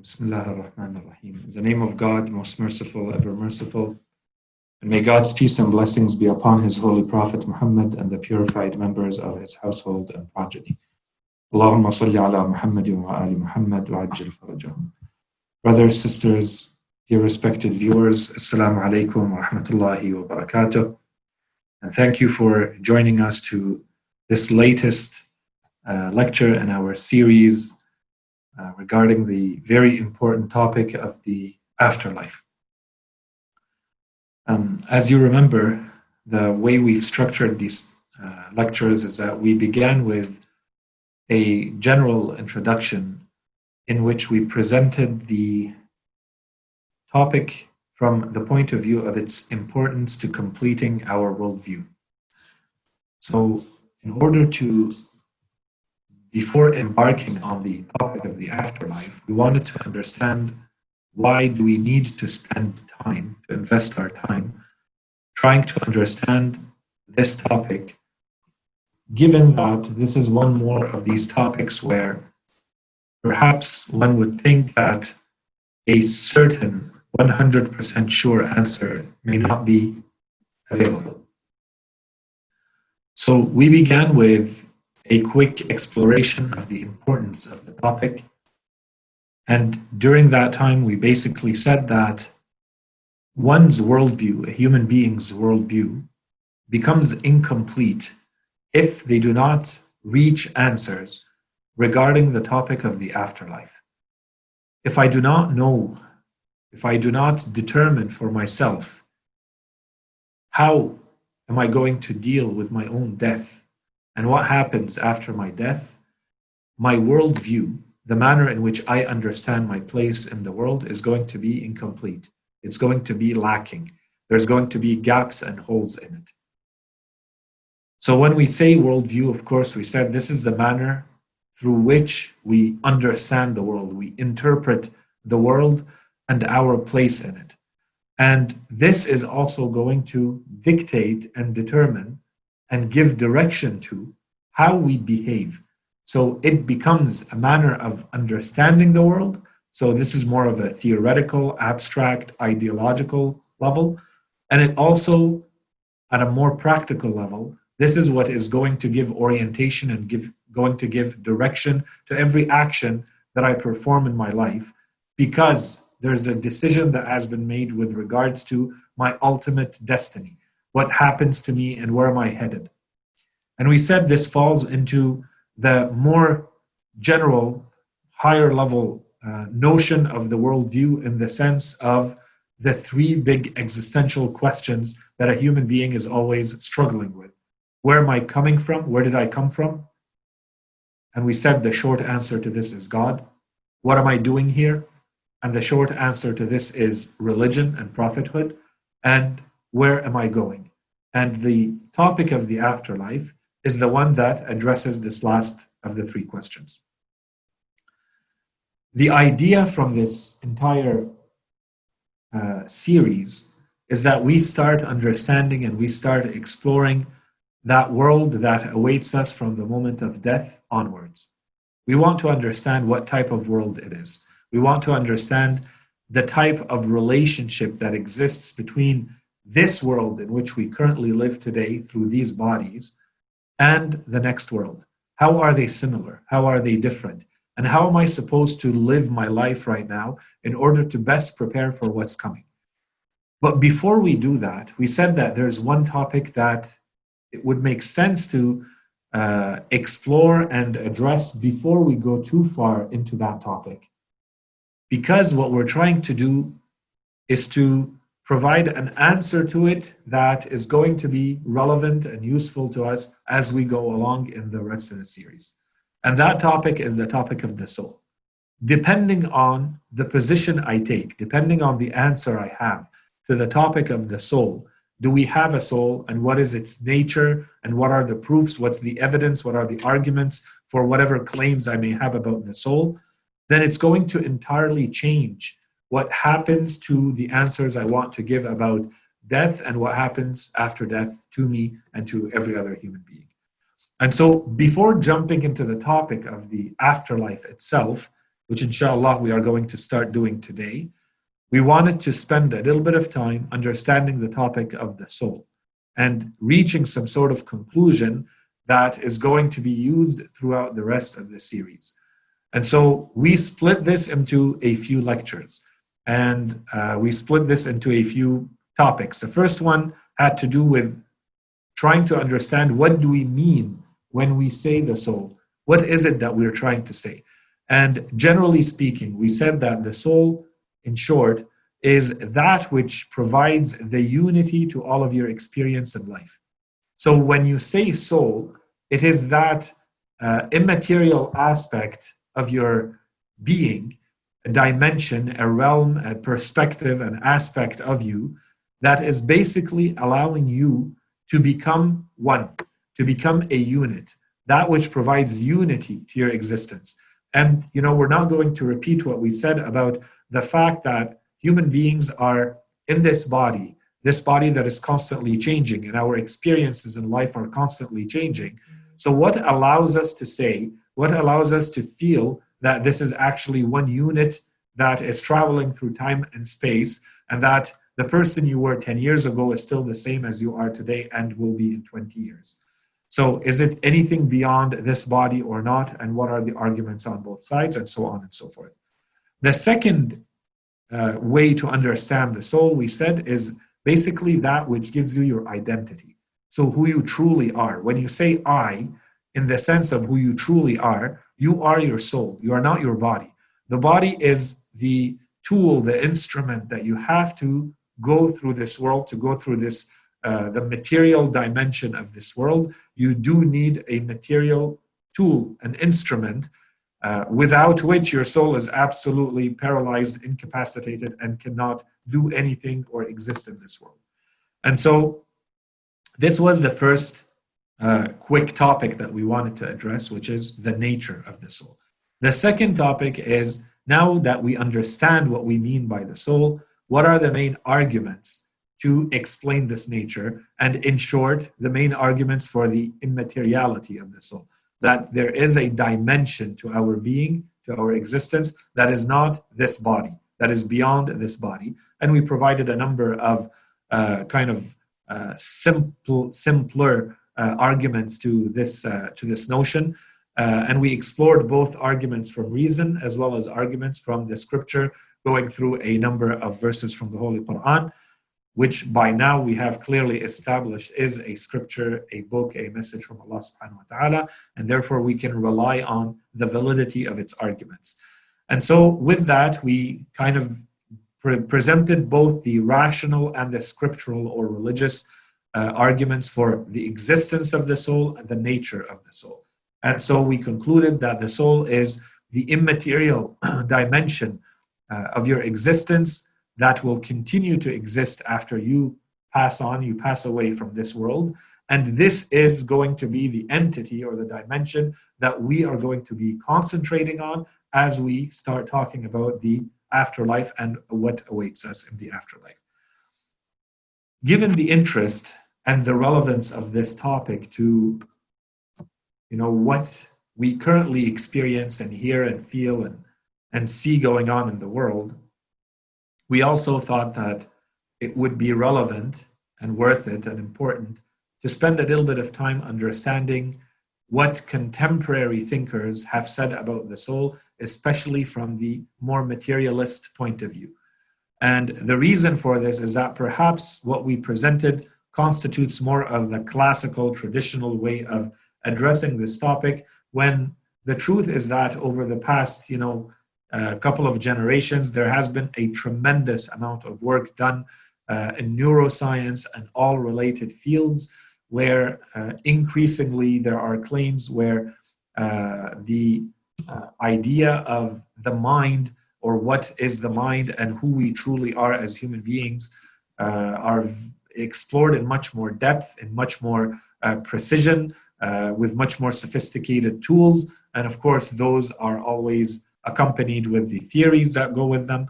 Bismillah ar-Rahman ar-Rahim. In the name of God, most merciful, ever merciful. And may God's peace and blessings be upon his holy prophet Muhammad and the purified members of his household and progeny. Allahumma salli ala Muhammad wa ali Muhammad wa ajil farajahum. Brothers, sisters, dear respected viewers, Assalamu alaikum wa rahmatullahi wa barakatuh. And thank you for joining us to this latest uh, lecture in our series uh, regarding the very important topic of the afterlife. Um, as you remember, the way we've structured these uh, lectures is that we began with a general introduction in which we presented the topic from the point of view of its importance to completing our worldview. So, in order to before embarking on the topic of the afterlife, we wanted to understand why do we need to spend time, to invest our time, trying to understand this topic, given that this is one more of these topics where perhaps one would think that a certain 100% sure answer may not be available. So we began with a quick exploration of the importance of the topic. And during that time, we basically said that one's worldview, a human being's worldview, becomes incomplete if they do not reach answers regarding the topic of the afterlife. If I do not know, if I do not determine for myself, how am I going to deal with my own death? And what happens after my death, my worldview, the manner in which I understand my place in the world, is going to be incomplete. It's going to be lacking. There's going to be gaps and holes in it. So, when we say worldview, of course, we said this is the manner through which we understand the world, we interpret the world and our place in it. And this is also going to dictate and determine and give direction to how we behave. So it becomes a manner of understanding the world. So this is more of a theoretical, abstract, ideological level. And it also, at a more practical level, this is what is going to give orientation and give going to give direction to every action that I perform in my life because there's a decision that has been made with regards to my ultimate destiny what happens to me and where am I headed. And we said this falls into the more general, higher level uh, notion of the worldview in the sense of the three big existential questions that a human being is always struggling with. Where am I coming from? Where did I come from? And we said the short answer to this is God. What am I doing here? And the short answer to this is religion and prophethood. And where am I going? And the topic of the afterlife is the one that addresses this last of the three questions. The idea from this entire uh, series is that we start understanding and we start exploring that world that awaits us from the moment of death onwards. We want to understand what type of world it is. We want to understand the type of relationship that exists between this world in which we currently live today through these bodies and the next world. How are they similar? How are they different? And how am I supposed to live my life right now in order to best prepare for what's coming? But before we do that, we said that there's one topic that it would make sense to uh, explore and address before we go too far into that topic. Because what we're trying to do is to provide an answer to it that is going to be relevant and useful to us as we go along in the rest of the series. And that topic is the topic of the soul. Depending on the position I take, depending on the answer I have to the topic of the soul, do we have a soul and what is its nature and what are the proofs, what's the evidence, what are the arguments for whatever claims I may have about the soul, then it's going to entirely change what happens to the answers I want to give about death and what happens after death to me and to every other human being. And so, before jumping into the topic of the afterlife itself, which inshallah we are going to start doing today, we wanted to spend a little bit of time understanding the topic of the soul and reaching some sort of conclusion that is going to be used throughout the rest of the series. And so we split this into a few lectures and uh, we split this into a few topics. The first one had to do with trying to understand what do we mean when we say the soul? What is it that we're trying to say? And generally speaking, we said that the soul, in short, is that which provides the unity to all of your experience in life. So when you say soul, it is that uh, immaterial aspect of your being, dimension, a realm, a perspective, an aspect of you that is basically allowing you to become one, to become a unit, that which provides unity to your existence. And, you know, we're not going to repeat what we said about the fact that human beings are in this body, this body that is constantly changing, and our experiences in life are constantly changing. So, what allows us to say, what allows us to feel that this is actually one unit that is traveling through time and space, and that the person you were 10 years ago is still the same as you are today and will be in 20 years. So, is it anything beyond this body or not? And what are the arguments on both sides, and so on and so forth. The second uh, way to understand the soul, we said, is basically that which gives you your identity. So, who you truly are. When you say I, in the sense of who you truly are, you are your soul. You are not your body. The body is the tool, the instrument that you have to go through this world, to go through this, uh, the material dimension of this world, you do need a material tool, an instrument, uh, without which your soul is absolutely paralyzed, incapacitated, and cannot do anything or exist in this world. And so, this was the first quick topic that we wanted to address, which is the nature of the soul. The second topic is now that we understand what we mean by the soul, what are the main arguments to explain this nature? And in short, the main arguments for the immateriality of the soul that there is a dimension to our being, to our existence, that is not this body, that is beyond this body. And we provided a number of uh, kind of uh, simple, simpler arguments to this uh, to this notion. Uh, and we explored both arguments from reason as well as arguments from the scripture going through a number of verses from the Holy Quran, which by now we have clearly established is a scripture, a book, a message from Allah subhanahu wa ta'ala, and therefore we can rely on the validity of its arguments. And so with that, we kind of pre- presented both the rational and the scriptural or religious uh, arguments for the existence of the soul and the nature of the soul. And so we concluded that the soul is the immaterial dimension uh, of your existence that will continue to exist after you pass on, you pass away from this world. And this is going to be the entity or the dimension that we are going to be concentrating on as we start talking about the afterlife and what awaits us in the afterlife. Given the interest and the relevance of this topic to you know what we currently experience and hear and feel and and see going on in the world, we also thought that it would be relevant and worth it and important to spend a little bit of time understanding what contemporary thinkers have said about the soul, especially from the more materialist point of view. And the reason for this is that perhaps what we presented constitutes more of the classical, traditional way of addressing this topic, when the truth is that over the past, you know, a couple of generations, there has been a tremendous amount of work done uh, in neuroscience and all related fields, where uh, increasingly there are claims where uh, the uh, idea of the mind or what is the mind and who we truly are as human beings uh, are explored in much more depth, in much more uh, precision, with much more sophisticated tools. And of course, those are always accompanied with the theories that go with them.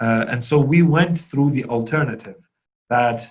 Uh, and so we went through the alternative that,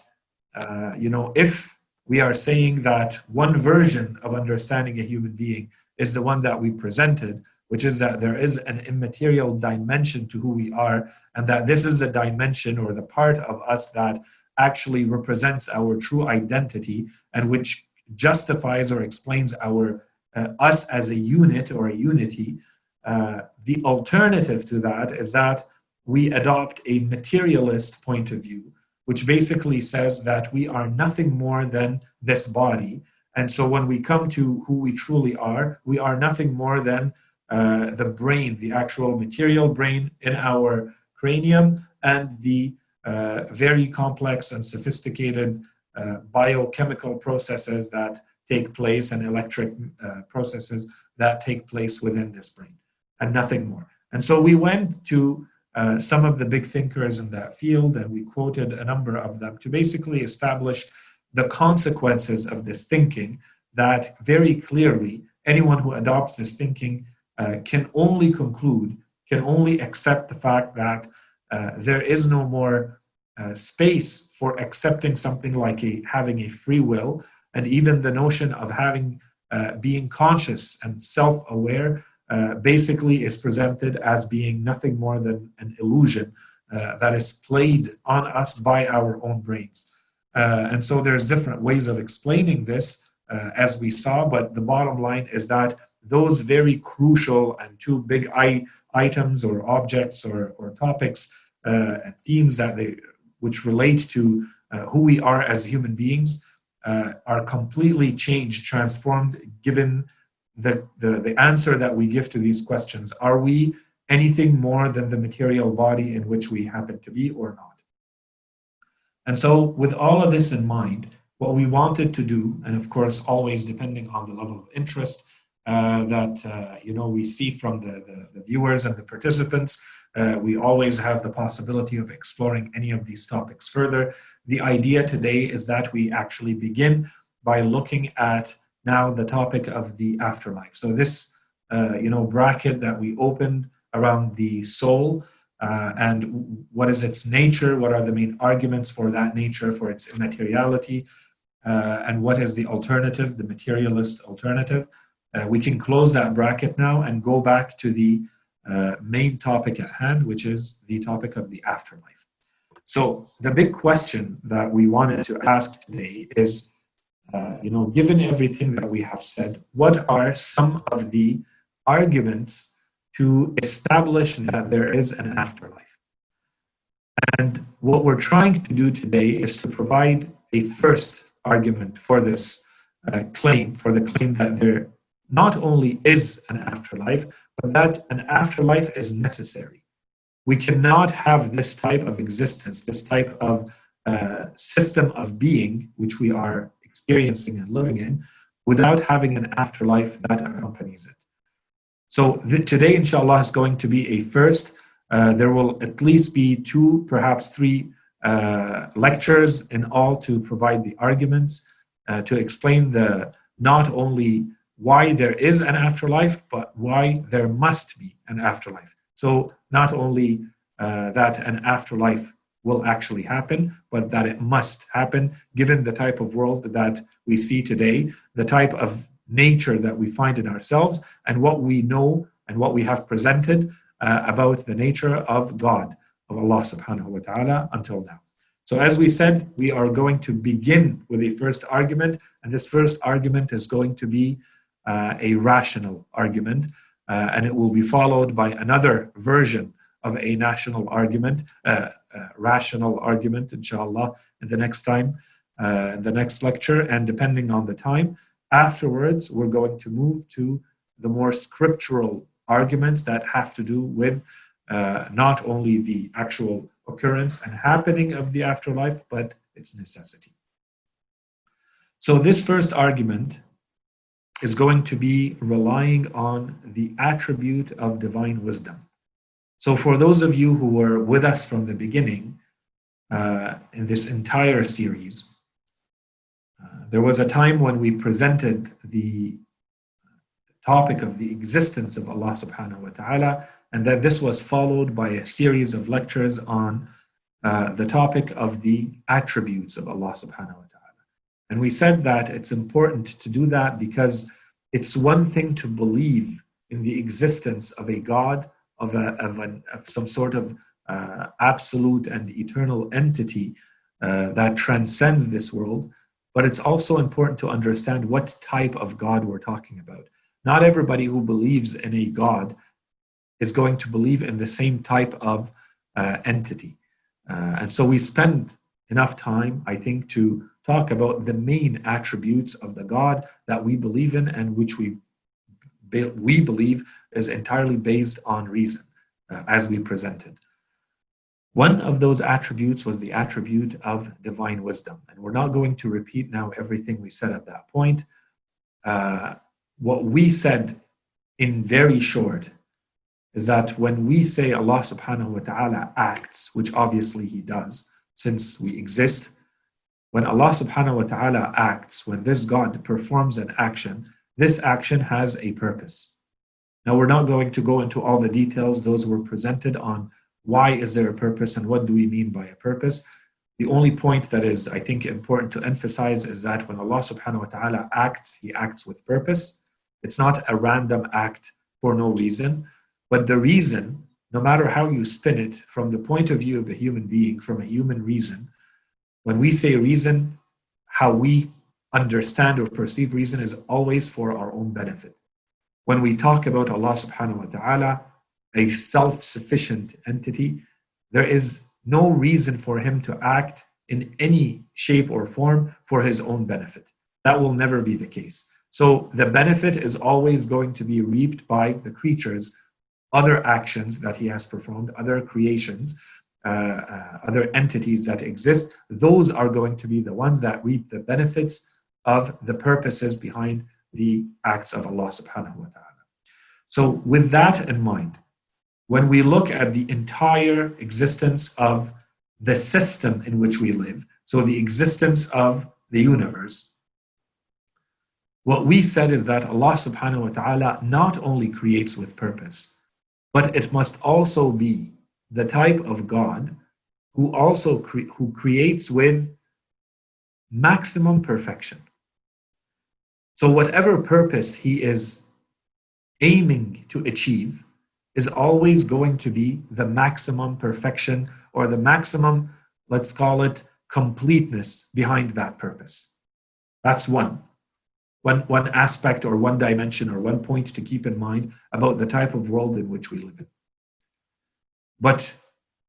uh, you know, if we are saying that one version of understanding a human being is the one that we presented, which is that there is an immaterial dimension to who we are, and that this is a dimension or the part of us that actually represents our true identity and which justifies or explains our uh, us as a unit or a unity. Uh, the alternative to that is that we adopt a materialist point of view, which basically says that we are nothing more than this body. And so when we come to who we truly are, we are nothing more than uh, the brain, the actual material brain in our cranium, and the uh, very complex and sophisticated uh, biochemical processes that take place and electric uh, processes that take place within this brain, and nothing more. And so we went to uh, some of the big thinkers in that field, and we quoted a number of them to basically establish the consequences of this thinking that very clearly anyone who adopts this thinking uh, can only conclude, can only accept the fact that uh, there is no more uh, space for accepting something like a having a free will, and even the notion of having uh, being conscious and self-aware uh, basically is presented as being nothing more than an illusion uh, that is played on us by our own brains. And so there's different ways of explaining this as we saw, but the bottom line is that those very crucial and two big I, items or objects or, or topics uh, themes that they which relate to who we are as human beings are completely changed, transformed, given the, the, the answer that we give to these questions. Are we anything more than the material body in which we happen to be or not? And so, with all of this in mind, what we wanted to do, and of course, always depending on the level of interest uh, that uh, you know we see from the, the, the viewers and the participants, uh, we always have the possibility of exploring any of these topics further. The idea today is that we actually begin by looking at now the topic of the afterlife. So this, uh, you know, bracket that we opened around the soul uh, and what is its nature, what are the main arguments for that nature, for its immateriality, uh, and what is the alternative, the materialist alternative. Uh, we can close that bracket now and go back to the uh, main topic at hand, which is the topic of the afterlife. So the big question that we wanted to ask today is uh, you know, given everything that we have said, what are some of the arguments to establish that there is an afterlife? And what we're trying to do today is to provide a first argument for this uh, claim, for the claim that there not only is an afterlife, but that an afterlife is necessary. We cannot have this type of existence, this type of uh, system of being, which we are experiencing and living in without having an afterlife that accompanies it. So the, today, inshallah, is going to be a first. Uh, there will at least be two, perhaps three uh, lectures in all to provide the arguments, uh, to explain the not only why there is an afterlife, but why there must be an afterlife. So not only uh, that an afterlife will actually happen, but that it must happen given the type of world that we see today, the type of nature that we find in ourselves, and what we know and what we have presented uh, about the nature of God, of Allah subhanahu wa ta'ala until now. So, as we said, we are going to begin with the first argument, and this first argument is going to be uh, a rational argument, uh, and it will be followed by another version of a national argument, uh, uh, rational argument, inshallah, in the next time, in the next lecture. And depending on the time, afterwards, we're going to move to the more scriptural arguments that have to do with uh, not only the actual occurrence and happening of the afterlife, but its necessity. So, this first argument is going to be relying on the attribute of divine wisdom. So, for those of you who were with us from the beginning uh, in this entire series, uh, there was a time when we presented the topic of the existence of Allah subhanahu wa ta'ala, and that this was followed by a series of lectures on uh, the topic of the attributes of Allah subhanahu wa ta'ala. And we said that it's important to do that because it's one thing to believe in the existence of a God, of, a, of, an, of some sort of uh, absolute and eternal entity uh, that transcends this world. But it's also important to understand what type of God we're talking about. Not everybody who believes in a God is going to believe in the same type of uh, entity. Uh, and so we spend enough time, I think, to talk about the main attributes of the God that we believe in and which we we believe is entirely based on reason, uh, as we presented. One of those attributes was the attribute of divine wisdom. And we're not going to repeat now everything we said at that point. Uh, what we said in very short is that when we say Allah subhanahu wa ta'ala acts, which obviously He does, since we exist, when Allah subhanahu wa ta'ala acts, when this God performs an action, this action has a purpose. Now, we're not going to go into all the details, those were presented on why is there a purpose and what do we mean by a purpose. The only point that is, I think, important to emphasize is that when Allah subhanahu wa ta'ala acts, He acts with purpose. It's not a random act for no reason. But the reason, no matter how you spin it, from the point of view of the human being, from a human reason, when we say reason, how we understand or perceive reason is always for our own benefit. When we talk about Allah subhanahu wa ta'ala, a self sufficient entity, there is no reason for him to act in any shape or form for his own benefit. That will never be the case. So the benefit is always going to be reaped by the creatures other actions that he has performed, other creations, uh, uh, other entities that exist, those are going to be the ones that reap the benefits of the purposes behind the acts of Allah subhanahu wa ta'ala. So, with that in mind, when we look at the entire existence of the system in which we live, so the existence of the universe, what we said is that Allah subhanahu wa ta'ala not only creates with purpose, but it must also be the type of God who also cre- who creates with maximum perfection. So whatever purpose he is aiming to achieve is always going to be the maximum perfection or the maximum, let's call it, completeness behind that purpose. That's one one, one aspect or one dimension or one point to keep in mind about the type of world in which we live in. But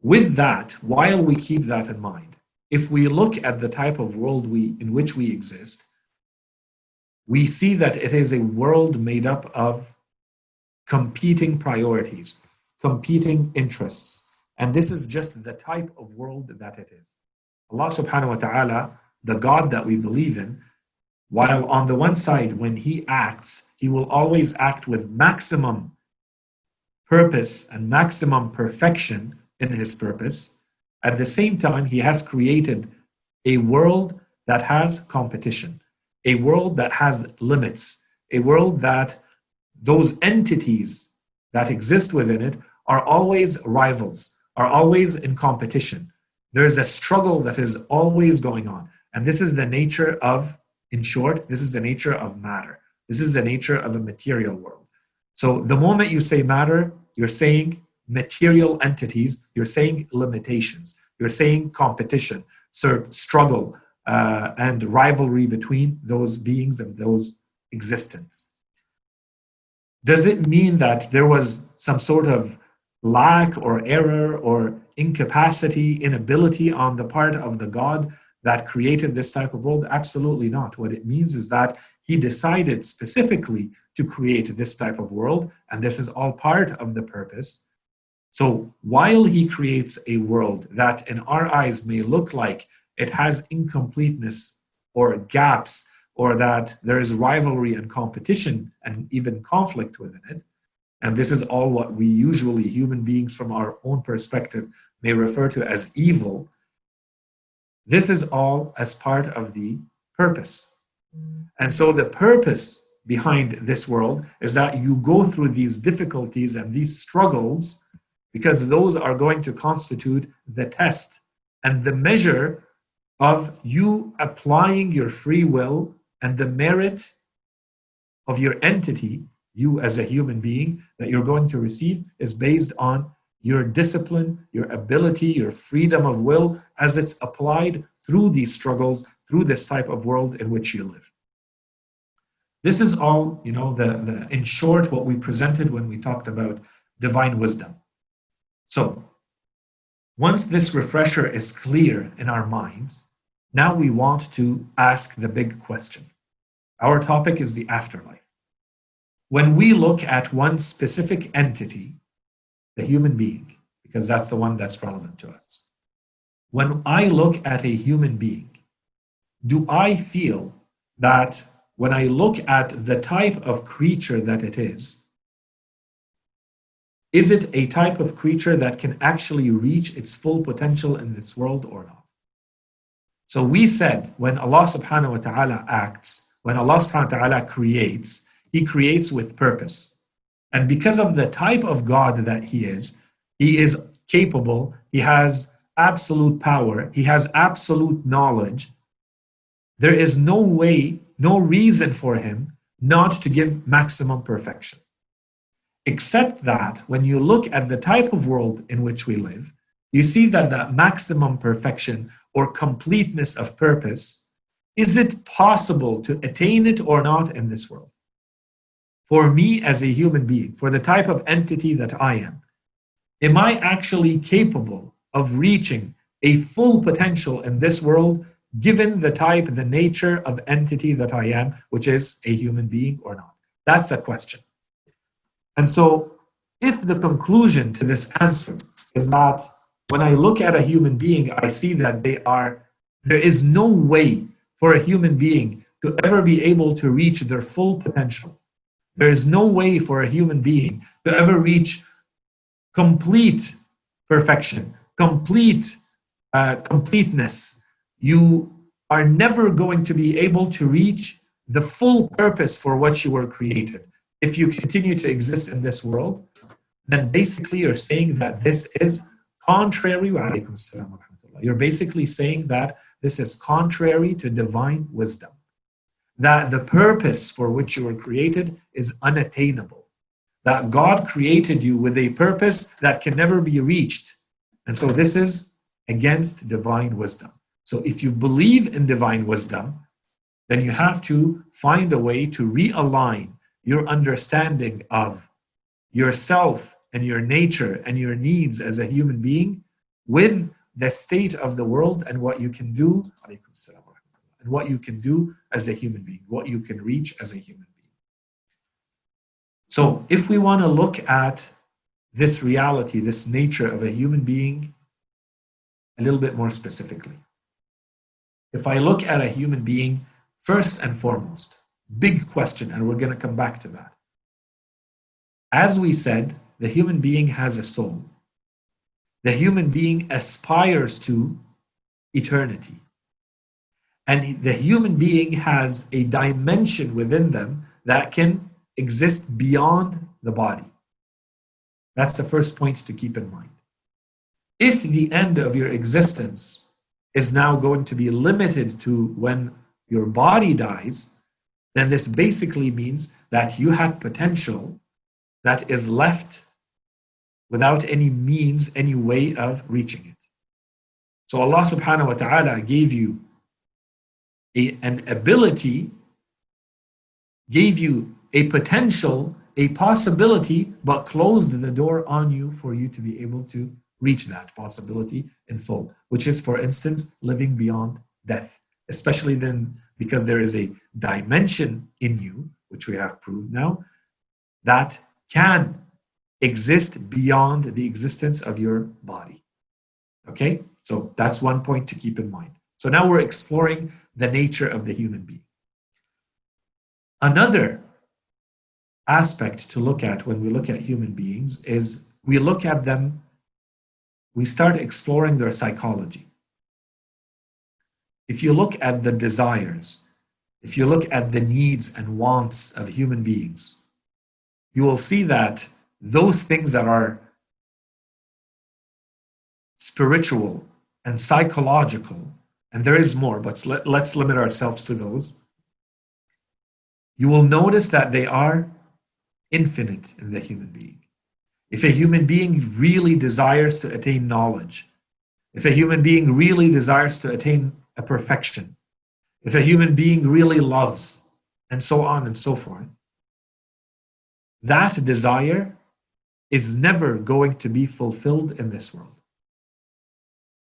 with that, while we keep that in mind, if we look at the type of world we, in which we exist, we see that it is a world made up of competing priorities, competing interests. And this is just the type of world that it is. Allah subhanahu wa ta'ala, the God that we believe in, while on the one side, when he acts, he will always act with maximum purpose and maximum perfection in his purpose. At the same time, he has created a world that has competition, a world that has limits, a world that those entities that exist within it are always rivals, are always in competition. There is a struggle that is always going on. And this is the nature of in short, this is the nature of matter. This is the nature of a material world. So the moment you say matter, you're saying material entities, you're saying limitations, you're saying competition, so struggle, uh, and rivalry between those beings and those existence. Does it mean that there was some sort of lack or error or incapacity, inability on the part of the God that created this type of world? Absolutely not. What it means is that he decided specifically to create this type of world, and this is all part of the purpose. So while he creates a world that in our eyes may look like it has incompleteness or gaps, or that there is rivalry and competition and even conflict within it, and this is all what we usually, human beings from our own perspective, may refer to as evil, this is all as part of the purpose. And so the purpose behind this world is that you go through these difficulties and these struggles because those are going to constitute the test and the measure of you applying your free will and the merit of your entity you as a human being that you're going to receive is based on your discipline, your ability, your freedom of will as it's applied through these struggles, through this type of world in which you live. This is all, you know, the, the in short, what we presented when we talked about divine wisdom. So, once this refresher is clear in our minds, now we want to ask the big question. Our topic is the afterlife. When we look at one specific entity, the human being, because that's the one that's relevant to us. When I look at a human being, do I feel that when I look at the type of creature that it is, is it a type of creature that can actually reach its full potential in this world or not? So we said when Allah subhanahu wa ta'ala acts, when Allah subhanahu wa ta'ala creates, He creates with purpose. And because of the type of God that He is, He is capable, He has absolute power, He has absolute knowledge. There is no way, no reason for Him not to give maximum perfection. Except that when you look at the type of world in which we live, you see that that maximum perfection or completeness of purpose, is it possible to attain it or not in this world? For me as a human being, for the type of entity that I am, am I actually capable of reaching a full potential in this world given the type, the nature of entity that I am, which is a human being or not? That's a question. And so, if the conclusion to this answer is that when I look at a human being, I see that they are, there is no way for a human being to ever be able to reach their full potential. There is no way for a human being to ever reach complete perfection, complete uh, completeness. You are never going to be able to reach the full purpose for what you were created if you continue to exist in this world, then basically you're saying that this is contrary. You're basically saying that this is contrary to divine wisdom. That the purpose for which you were created is unattainable. That God created you with a purpose that can never be reached. And so this is against divine wisdom. So if you believe in divine wisdom, then you have to find a way to realign your understanding of yourself and your nature and your needs as a human being with the state of the world and what you can do and what you can do as a human being, what you can reach as a human being. So if we want to look at this reality, this nature of a human being a little bit more specifically. If I look at a human being first and foremost, Big question, and we're going to come back to that. As we said, the human being has a soul. The human being aspires to eternity. And the human being has a dimension within them that can exist beyond the body. That's the first point to keep in mind. If the end of your existence is now going to be limited to when your body dies, then this basically means that you have potential that is left without any means, any way of reaching it. So Allah subhanahu wa ta'ala gave you a, an ability, gave you a potential, a possibility, but closed the door on you for you to be able to reach that possibility in full, which is, for instance, living beyond death, especially then because there is a dimension in you, which we have proved now, that can exist beyond the existence of your body. Okay, so that's one point to keep in mind. So now we're exploring the nature of the human being. Another aspect to look at when we look at human beings is we look at them, we start exploring their psychology. If you look at the desires, if you look at the needs and wants of human beings, you will see that those things that are spiritual and psychological, and there is more, but let, us limit ourselves to those. You will notice that they are infinite in the human being. If a human being really desires to attain knowledge, if a human being really desires to attain a perfection, if a human being really loves, and so on and so forth, that desire is never going to be fulfilled in this world.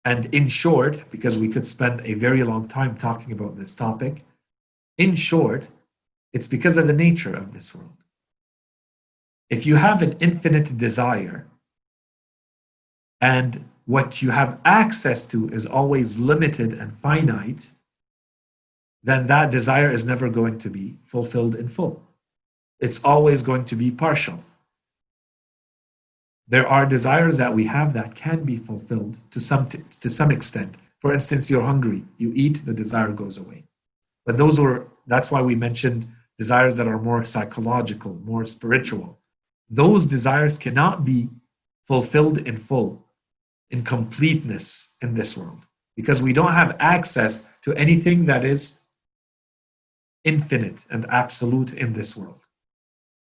And in short, because we could spend a very long time talking about this topic, in short, it's because of the nature of this world. If you have an infinite desire and what you have access to is always limited and finite, then that desire is never going to be fulfilled in full. It's always going to be partial. There are desires that we have that can be fulfilled to some, to some extent. For instance, you're hungry, you eat, the desire goes away. But those were, that's why we mentioned desires that are more psychological, more spiritual. Those desires cannot be fulfilled in full, in completeness in this world, because we don't have access to anything that is infinite and absolute in this world.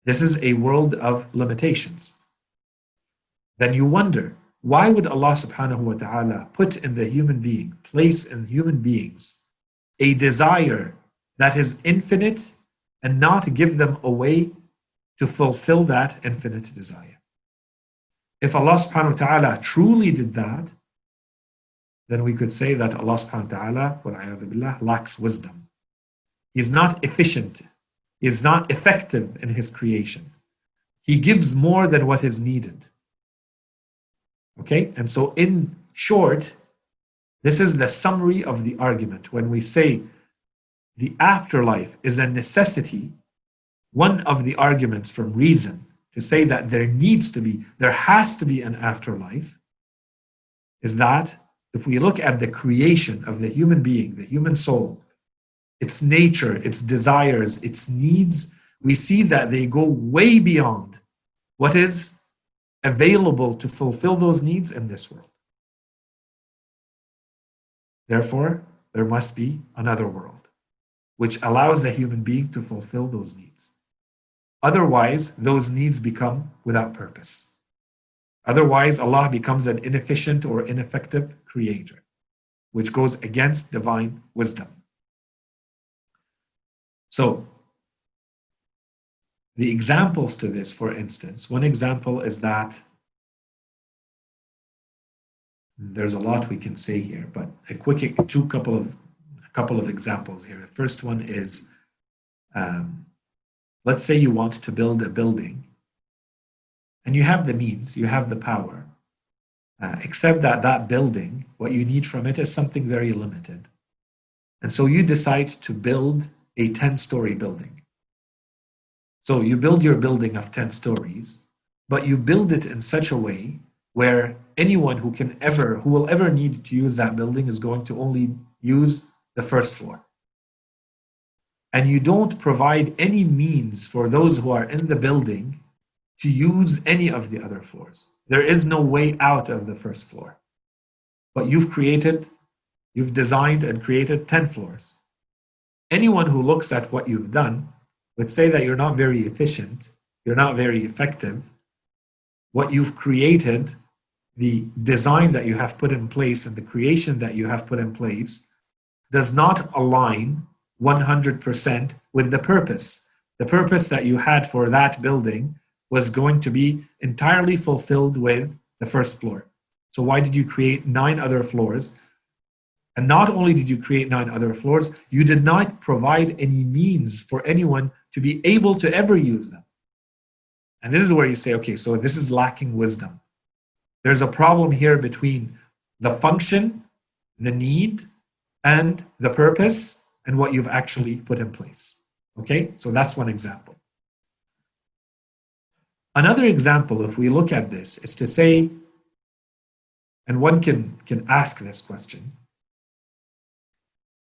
This is a world of limitations. Then you wonder, why would Allah subhanahu wa ta'ala put in the human being, place in human beings, a desire that is infinite and not give them a way to fulfill that infinite desire? If Allah subhanahu wa ta'ala truly did that, then we could say that Allah subhanahu wa ta'ala lacks wisdom. He's not efficient. He's not effective in his creation. He gives more than what is needed. Okay, and so in short, this is the summary of the argument. When we say the afterlife is a necessity, one of the arguments from reason to say that there needs to be, there has to be an afterlife, is that if we look at the creation of the human being, the human soul, its nature, its desires, its needs, we see that they go way beyond what is available to fulfill those needs in this world. Therefore, there must be another world which allows a human being to fulfill those needs. Otherwise, those needs become without purpose. Otherwise, Allah becomes an inefficient or ineffective creator, which goes against divine wisdom. So, the examples to this, for instance, one example is that there's a lot we can say here, but a quick two couple of a couple of examples here. The first one is, um, let's say you want to build a building, and you have the means, you have the power, uh, except that that building, what you need from it is something very limited, and so you decide to build a 10 story building. So you build your building of 10 stories, but you build it in such a way where anyone who can ever, who will ever need to use that building is going to only use the first floor. And you don't provide any means for those who are in the building to use any of the other floors. There is no way out of the first floor. But you've created, you've designed and created 10 floors anyone who looks at what you've done would say that you're not very efficient, you're not very effective. What you've created, the design that you have put in place, and the creation that you have put in place does not align 100% with the purpose. The purpose that you had for that building was going to be entirely fulfilled with the first floor. So, why did you create nine other floors and not only did you create nine other floors, you did not provide any means for anyone to be able to ever use them. And this is where you say, okay, so this is lacking wisdom. There's a problem here between the function, the need, and the purpose, and what you've actually put in place. Okay, so that's one example. Another example, if we look at this, is to say, and one can, can ask this question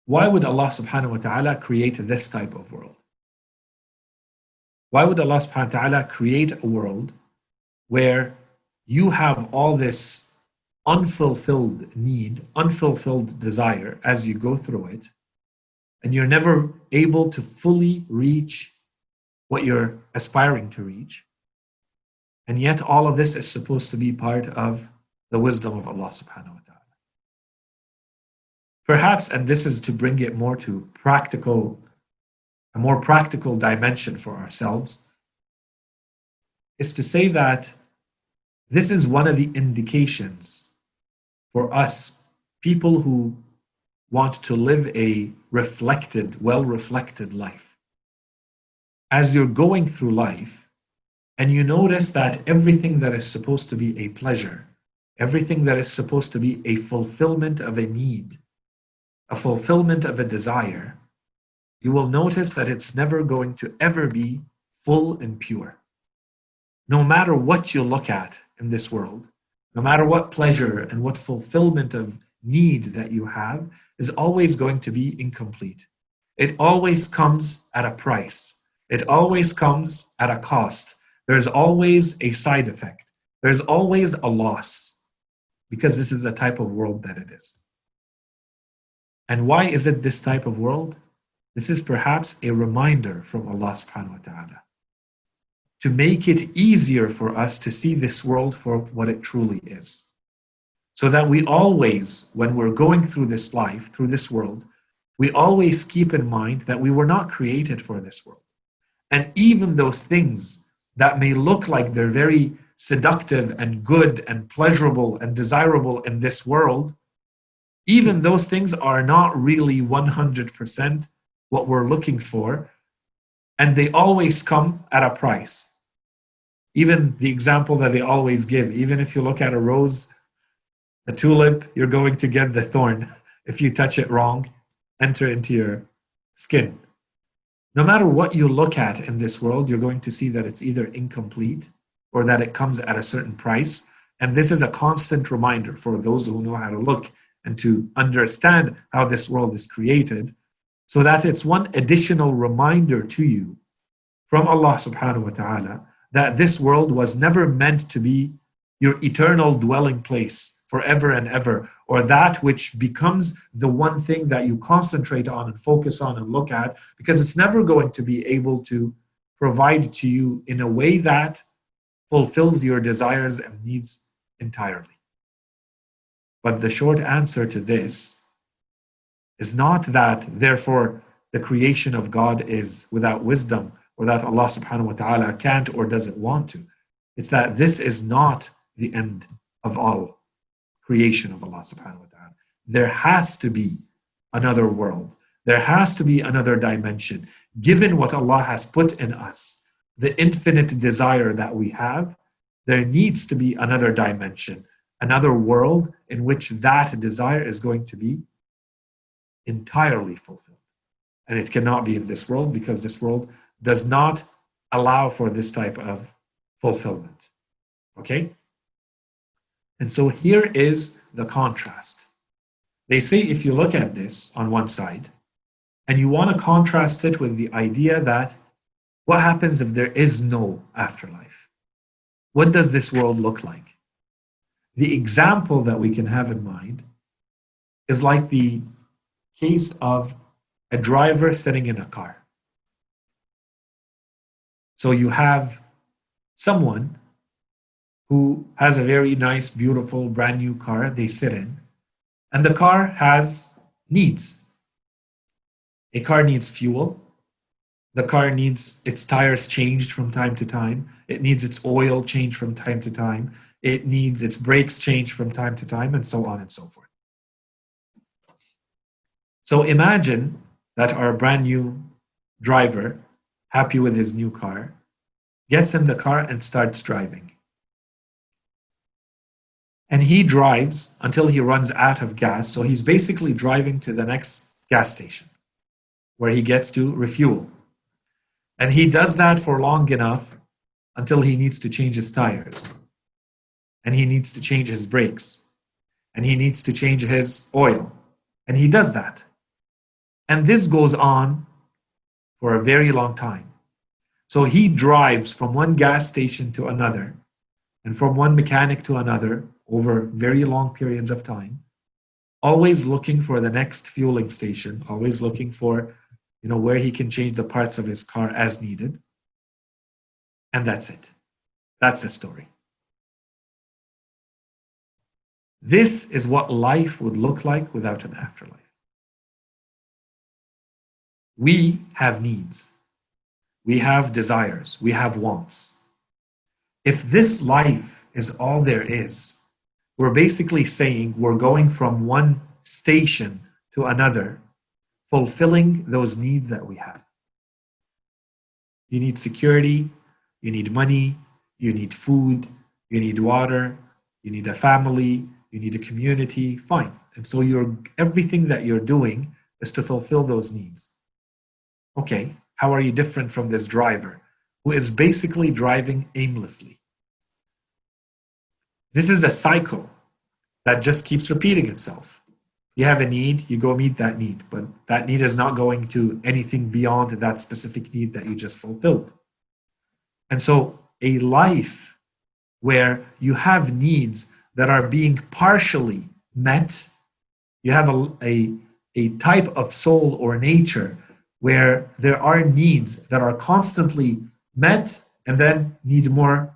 why would Allah subhanahu wa ta'ala create this type of world? Why would Allah subhanahu wa ta'ala create a world where you have all this unfulfilled need, unfulfilled desire as you go through it, and you're never able to fully reach what you're aspiring to reach? And yet, all of this is supposed to be part of the wisdom of Allah subhanahu wa ta'ala. Perhaps, and this is to bring it more to practical, a more practical dimension for ourselves, is to say that this is one of the indications for us, people who want to live a reflected, well reflected life. As you're going through life, and you notice that everything that is supposed to be a pleasure, everything that is supposed to be a fulfillment of a need, a fulfillment of a desire, you will notice that it's never going to ever be full and pure. No matter what you look at in this world, no matter what pleasure and what fulfillment of need that you have, is always going to be incomplete. It always comes at a price. It always comes at a cost. There's always a side effect. There's always a loss because this is the type of world that it is. And why is it this type of world? This is perhaps a reminder from Allah subhanahu wa ta'ala to make it easier for us to see this world for what it truly is. So that we always, when we're going through this life, through this world, we always keep in mind that we were not created for this world. And even those things that may look like they're very seductive and good and pleasurable and desirable in this world, even those things are not really 100% what we're looking for. And they always come at a price. Even the example that they always give, even if you look at a rose, a tulip, you're going to get the thorn. If you touch it wrong, enter into your skin. No matter what you look at in this world, you're going to see that it's either incomplete or that it comes at a certain price. And this is a constant reminder for those who know how to look and to understand how this world is created, so that it's one additional reminder to you from Allah subhanahu wa ta'ala that this world was never meant to be your eternal dwelling place forever and ever, or that which becomes the one thing that you concentrate on and focus on and look at, because it's never going to be able to provide to you in a way that fulfills your desires and needs entirely. But the short answer to this is not that, therefore, the creation of God is without wisdom or that Allah subhanahu wa ta'ala can't or doesn't want to. It's that this is not the end of all creation of Allah subhanahu wa ta'ala. There has to be another world. There has to be another dimension. Given what Allah has put in us, the infinite desire that we have, there needs to be another dimension, another world in which that desire is going to be entirely fulfilled. And it cannot be in this world because this world does not allow for this type of fulfillment. Okay? And so here is the contrast. They say if you look at this on one side and you want to contrast it with the idea that what happens if there is no afterlife? What does this world look like? The example that we can have in mind is like the case of a driver sitting in a car. So you have someone who has a very nice, beautiful, brand new car they sit in. And the car has needs. A car needs fuel. The car needs its tires changed from time to time. It needs its oil changed from time to time. It needs its brakes changed from time to time, and so on and so forth. So imagine that our brand new driver, happy with his new car, gets in the car and starts driving. And he drives until he runs out of gas. So he's basically driving to the next gas station where he gets to refuel. And he does that for long enough until he needs to change his tires. And he needs to change his brakes. And he needs to change his oil. And he does that. And this goes on for a very long time. So he drives from one gas station to another and from one mechanic to another over very long periods of time, always looking for the next fueling station, always looking for, you know, where he can change the parts of his car as needed. And that's it. That's the story. This is what life would look like without an afterlife. We have needs. We have desires. We have wants. If this life is all there is, we're basically saying we're going from one station to another, fulfilling those needs that we have. You need security, you need money, you need food, you need water, you need a family, you need a community, fine. And so everything that you're doing is to fulfill those needs. Okay, how are you different from this driver who is basically driving aimlessly? This is a cycle that just keeps repeating itself. You have a need, you go meet that need, but that need is not going to anything beyond that specific need that you just fulfilled. And so, a life where you have needs that are being partially met, you have a, a, a type of soul or nature where there are needs that are constantly met and then need more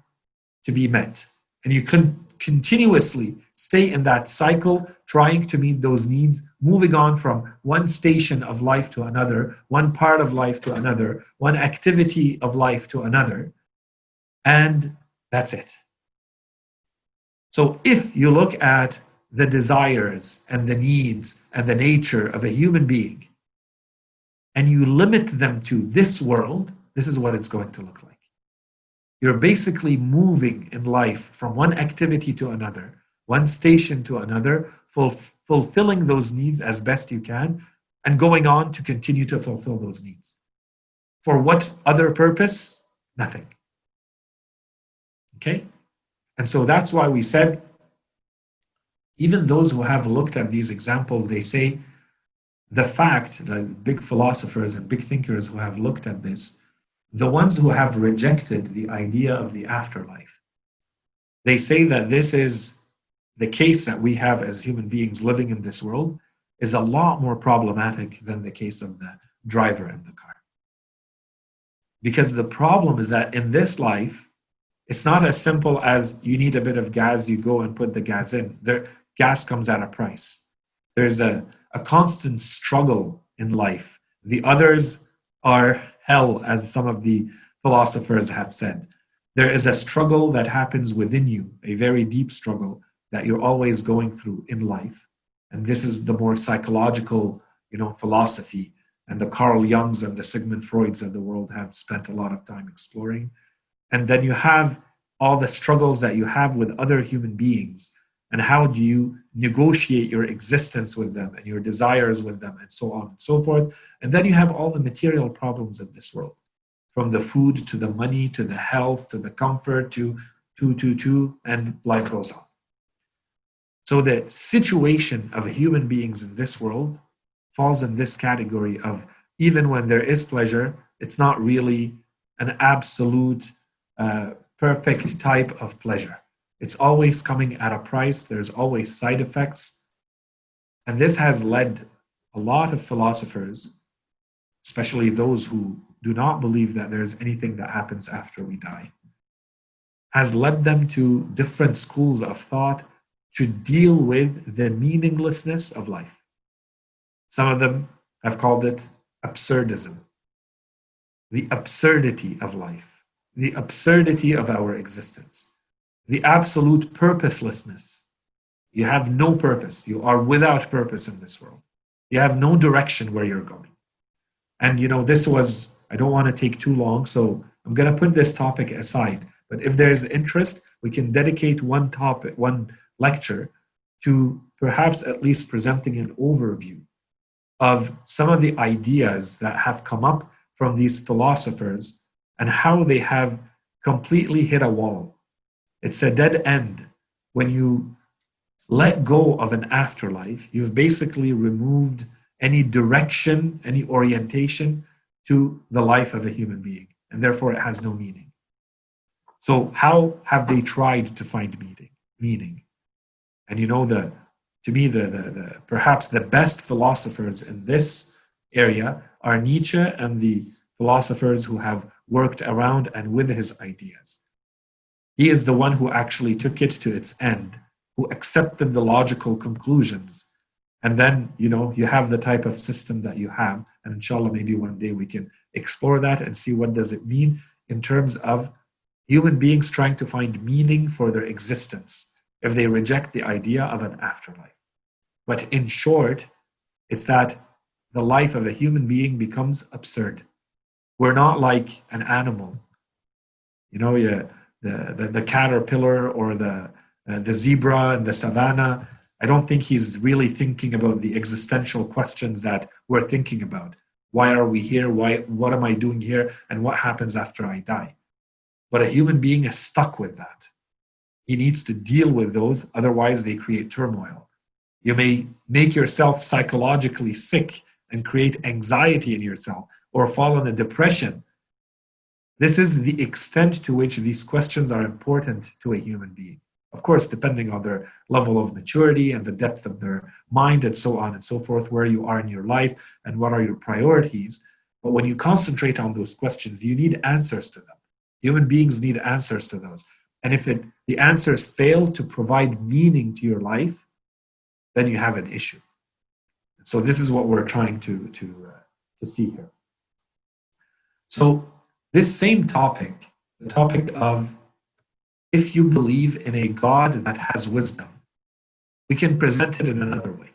to be met. And you can continuously stay in that cycle, trying to meet those needs, moving on from one station of life to another, one part of life to another, one activity of life to another. And that's it. So if you look at the desires and the needs and the nature of a human being, and you limit them to this world, this is what it's going to look like. You're basically moving in life from one activity to another, one station to another, ful- fulfilling those needs as best you can, and going on to continue to fulfill those needs. For what other purpose? Nothing. Okay? And so that's why we said, even those who have looked at these examples, they say the fact that big philosophers and big thinkers who have looked at this, the ones who have rejected the idea of the afterlife, they say that this is the case that we have as human beings living in this world is a lot more problematic than the case of the driver in the car. Because the problem is that in this life, it's not as simple as you need a bit of gas, you go and put the gas in. There, gas comes at a price. There's a a constant struggle in life. The others are hell, as some of the philosophers have said. There is a struggle that happens within you, a very deep struggle that you're always going through in life. And this is the more psychological, you know, philosophy. And the Carl Jungs and the Sigmund Freuds of the world have spent a lot of time exploring. And then you have all the struggles that you have with other human beings and how do you negotiate your existence with them and your desires with them and so on and so forth. And then you have all the material problems of this world from the food to the money to the health to the comfort to to to to and life goes on. So the situation of human beings in this world falls in this category of even when there is pleasure it's not really an absolute uh, perfect type of pleasure it's always coming at a price, there's always side effects. And this has led a lot of philosophers, especially those who do not believe that there's anything that happens after we die, has led them to different schools of thought to deal with the meaninglessness of life. Some of them have called it absurdism, the absurdity of life, the absurdity of our existence the absolute purposelessness. You have no purpose. You are without purpose in this world. You have no direction where you're going. And you know, this was, I don't want to take too long, so I'm going to put this topic aside. But if there's interest, we can dedicate one topic, one lecture to perhaps at least presenting an overview of some of the ideas that have come up from these philosophers and how they have completely hit a wall it's a dead end. When you let go of an afterlife, you've basically removed any direction, any orientation to the life of a human being, and therefore it has no meaning. So, how have they tried to find meaning? Meaning, and you know the to me the, the, the perhaps the best philosophers in this area are Nietzsche and the philosophers who have worked around and with his ideas. He is the one who actually took it to its end, who accepted the logical conclusions. And then, you know, you have the type of system that you have. And inshallah, maybe one day we can explore that and see what does it mean in terms of human beings trying to find meaning for their existence if they reject the idea of an afterlife. But in short, it's that the life of a human being becomes absurd. We're not like an animal. You know, yeah, the, the, caterpillar or the, uh, the zebra in the savannah. I don't think he's really thinking about the existential questions that we're thinking about. Why are we here? Why, what am I doing here? And what happens after I die? But a human being is stuck with that. He needs to deal with those, otherwise, they create turmoil. You may make yourself psychologically sick and create anxiety in yourself or fall in a depression. This is the extent to which these questions are important to a human being. Of course, depending on their level of maturity and the depth of their mind and so on and so forth, where you are in your life and what are your priorities. But when you concentrate on those questions, you need answers to them. Human beings need answers to those. And if it, the answers fail to provide meaning to your life, then you have an issue. So this is what we're trying to, to, uh, to see here. So this same topic, the topic of if you believe in a God that has wisdom, we can present it in another way.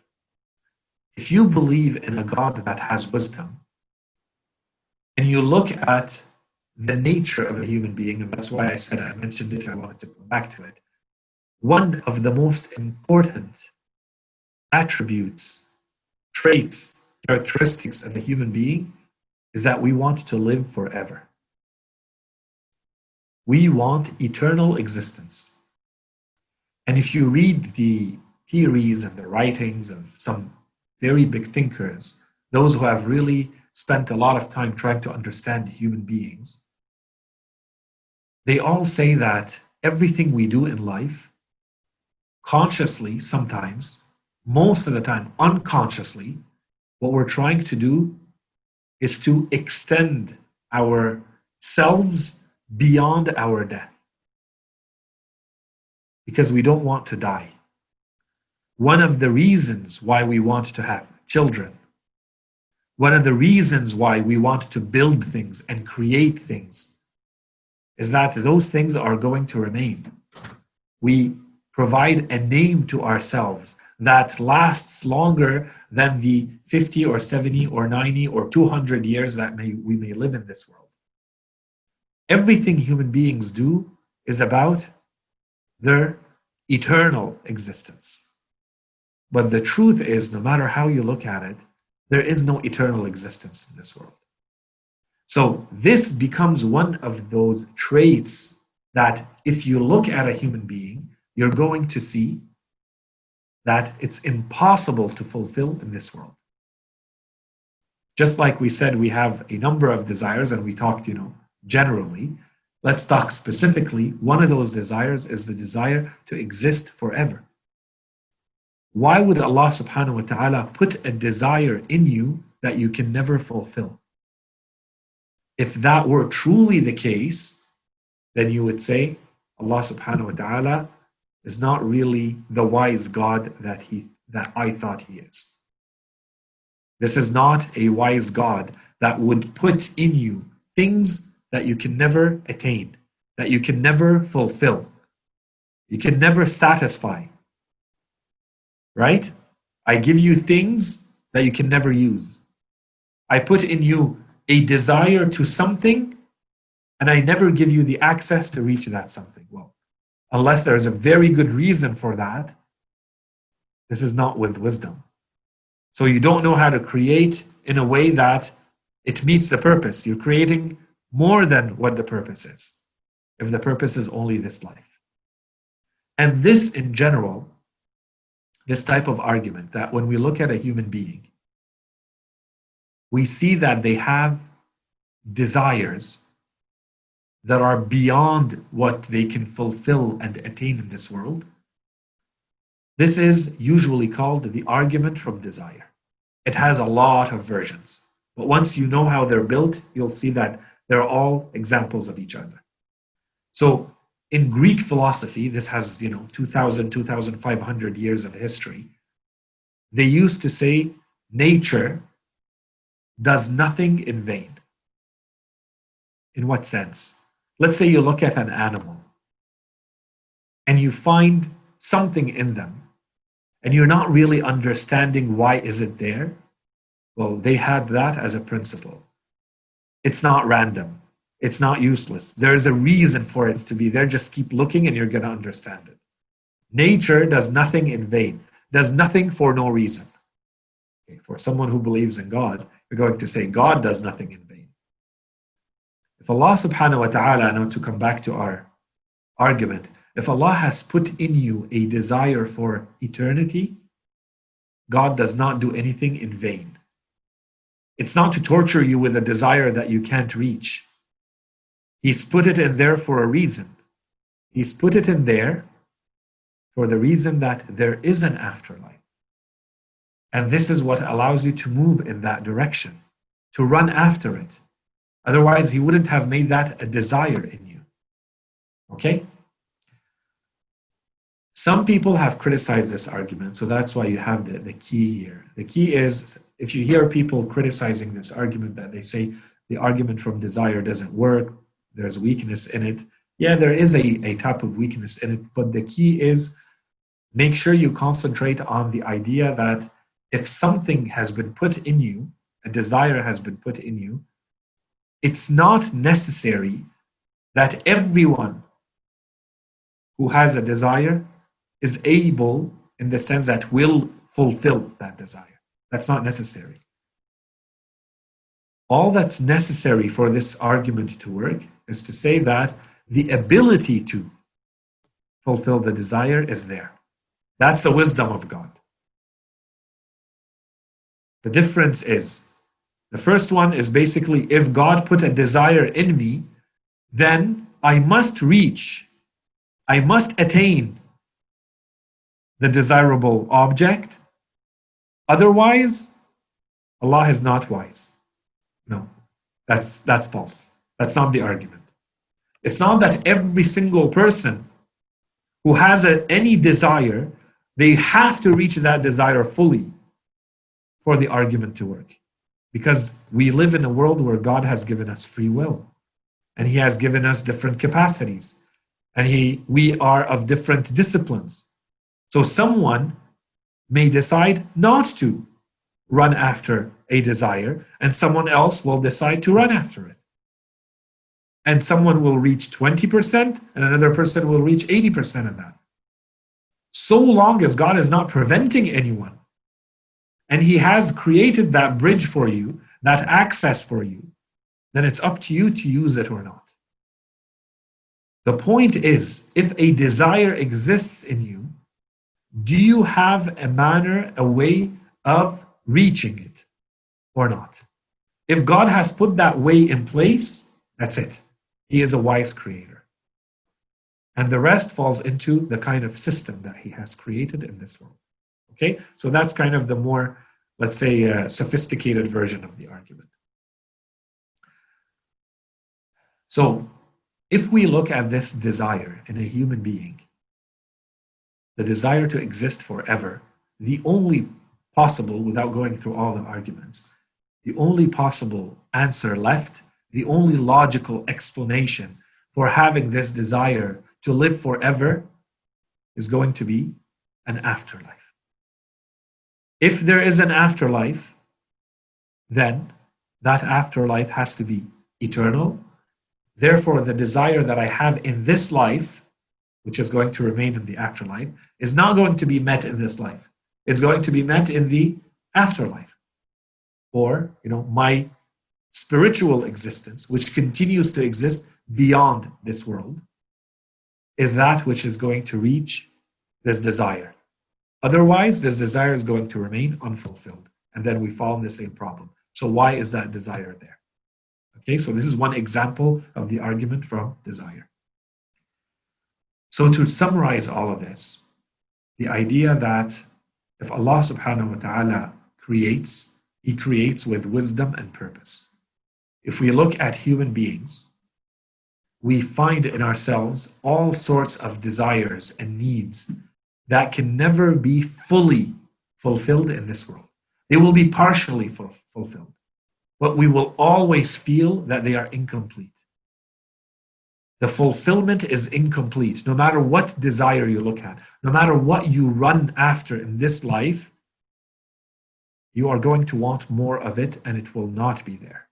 If you believe in a God that has wisdom, and you look at the nature of a human being, and that's why I said I mentioned it, I wanted to come back to it. One of the most important attributes, traits, characteristics of a human being is that we want to live forever. We want eternal existence. And if you read the theories and the writings of some very big thinkers, those who have really spent a lot of time trying to understand human beings, they all say that everything we do in life, consciously sometimes, most of the time unconsciously, what we're trying to do is to extend ourselves beyond our death because we don't want to die. One of the reasons why we want to have children, one of the reasons why we want to build things and create things is that those things are going to remain. We provide a name to ourselves that lasts longer than the 50 or 70 or 90 or 200 years that may, we may live in this world. Everything human beings do is about their eternal existence. But the truth is, no matter how you look at it, there is no eternal existence in this world. So this becomes one of those traits that if you look at a human being, you're going to see that it's impossible to fulfill in this world. Just like we said, we have a number of desires and we talked, you know, generally. Let's talk specifically. One of those desires is the desire to exist forever. Why would Allah subhanahu wa ta'ala put a desire in you that you can never fulfill? If that were truly the case, then you would say Allah subhanahu wa ta'ala is not really the wise God that he that I thought he is. This is not a wise God that would put in you things that you can never attain, that you can never fulfill, you can never satisfy. Right? I give you things that you can never use. I put in you a desire to something, and I never give you the access to reach that something. Well, unless there's a very good reason for that, this is not with wisdom. So you don't know how to create in a way that it meets the purpose. You're creating more than what the purpose is, if the purpose is only this life. And this, in general, this type of argument that when we look at a human being, we see that they have desires that are beyond what they can fulfill and attain in this world. This is usually called the argument from desire. It has a lot of versions, but once you know how they're built, you'll see that they're all examples of each other. So in Greek philosophy, this has, you know, 2,000, 2,500 years of history, they used to say nature does nothing in vain. In what sense? Let's say you look at an animal and you find something in them and you're not really understanding why is it there. Well, they had that as a principle. It's not random. It's not useless. There's a reason for it to be there. Just keep looking and you're going to understand it. Nature does nothing in vain, does nothing for no reason. Okay, for someone who believes in God, you're going to say God does nothing in vain. If Allah subhanahu wa ta'ala, now to come back to our argument, if Allah has put in you a desire for eternity, God does not do anything in vain. It's not to torture you with a desire that you can't reach. He's put it in there for a reason. He's put it in there for the reason that there is an afterlife. And this is what allows you to move in that direction, to run after it. Otherwise, He wouldn't have made that a desire in you. Okay? Some people have criticized this argument, so that's why you have the, the key here. The key is if you hear people criticizing this argument that they say the argument from desire doesn't work, there's weakness in it. Yeah, there is a, a type of weakness in it, but the key is make sure you concentrate on the idea that if something has been put in you, a desire has been put in you, it's not necessary that everyone who has a desire is able, in the sense that will fulfill that desire. That's not necessary. All that's necessary for this argument to work is to say that the ability to fulfill the desire is there. That's the wisdom of God. The difference is the first one is basically if God put a desire in me, then I must reach, I must attain the desirable object. Otherwise, Allah is not wise. No, that's, that's false. That's not the argument. It's not that every single person who has a, any desire, they have to reach that desire fully for the argument to work. Because we live in a world where God has given us free will and He has given us different capacities and he, we are of different disciplines. So someone may decide not to run after a desire, and someone else will decide to run after it. And someone will reach 20%, and another person will reach 80% of that. So long as God is not preventing anyone, and He has created that bridge for you, that access for you, then it's up to you to use it or not. The point is, if a desire exists in you, do you have a manner, a way of reaching it or not? If God has put that way in place, that's it. He is a wise creator. And the rest falls into the kind of system that he has created in this world. Okay? So that's kind of the more, let's say, uh, sophisticated version of the argument. So if we look at this desire in a human being, the desire to exist forever, the only possible, without going through all the arguments, the only possible answer left the only logical explanation for having this desire to live forever is going to be an afterlife. If there is an afterlife, then that afterlife has to be eternal. Therefore, the desire that I have in this life, which is going to remain in the afterlife, is not going to be met in this life. It's going to be met in the afterlife. Or, you know, my spiritual existence, which continues to exist beyond this world, is that which is going to reach this desire. Otherwise, this desire is going to remain unfulfilled. And then we fall in the same problem. So, why is that desire there? Okay, so this is one example of the argument from desire. So, to summarize all of this, the idea that if Allah subhanahu wa ta'ala creates, He creates with wisdom and purpose. If we look at human beings, we find in ourselves all sorts of desires and needs that can never be fully fulfilled in this world. They will be partially fulfilled, but we will always feel that they are incomplete. The fulfillment is incomplete. No matter what desire you look at, no matter what you run after in this life, you are going to want more of it and it will not be there.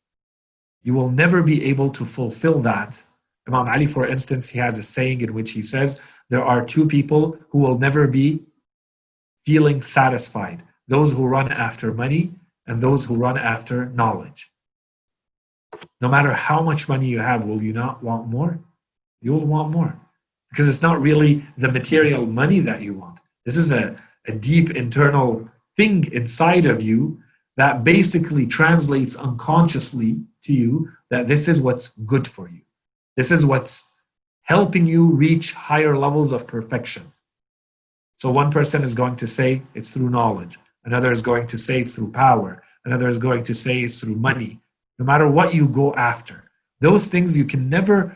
You will never be able to fulfill that. Imam Ali, for instance, he has a saying in which he says, There are two people who will never be feeling satisfied those who run after money and those who run after knowledge. No matter how much money you have, will you not want more? You will want more because it's not really the material money that you want. This is a, a deep internal thing inside of you that basically translates unconsciously to you that this is what's good for you. This is what's helping you reach higher levels of perfection. So one person is going to say it's through knowledge. Another is going to say through power. Another is going to say it's through money. No matter what you go after, those things you can never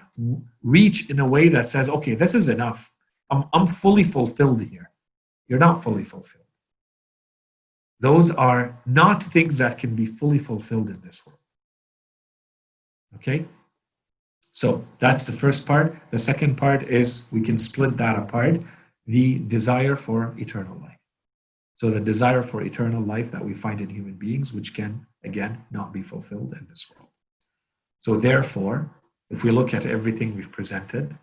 reach in a way that says, okay, this is enough. I'm, I'm fully fulfilled here. You're not fully fulfilled. Those are not things that can be fully fulfilled in this world. Okay? So that's the first part. The second part is we can split that apart the desire for eternal life. So the desire for eternal life that we find in human beings, which can, again, not be fulfilled in this world. So therefore, if we look at everything we've presented,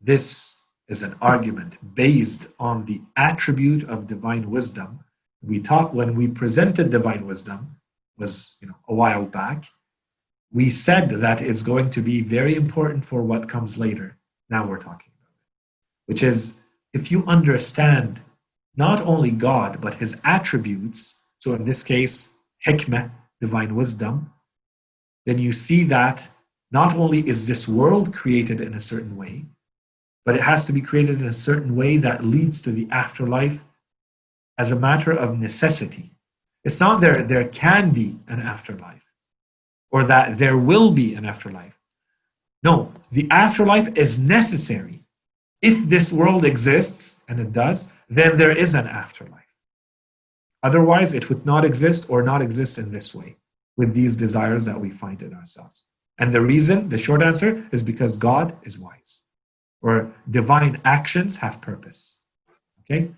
this is an argument based on the attribute of divine wisdom. We talked when we presented divine wisdom was you know a while back. We said that it's going to be very important for what comes later. Now we're talking about it, which is if you understand not only God but His attributes. So in this case, hikmah, divine wisdom, then you see that not only is this world created in a certain way, but it has to be created in a certain way that leads to the afterlife as a matter of necessity. It's not there, there can be an afterlife or that there will be an afterlife. No, the afterlife is necessary. If this world exists, and it does, then there is an afterlife. Otherwise, it would not exist or not exist in this way with these desires that we find in ourselves. And the reason, the short answer, is because God is wise, or divine actions have purpose. Okay?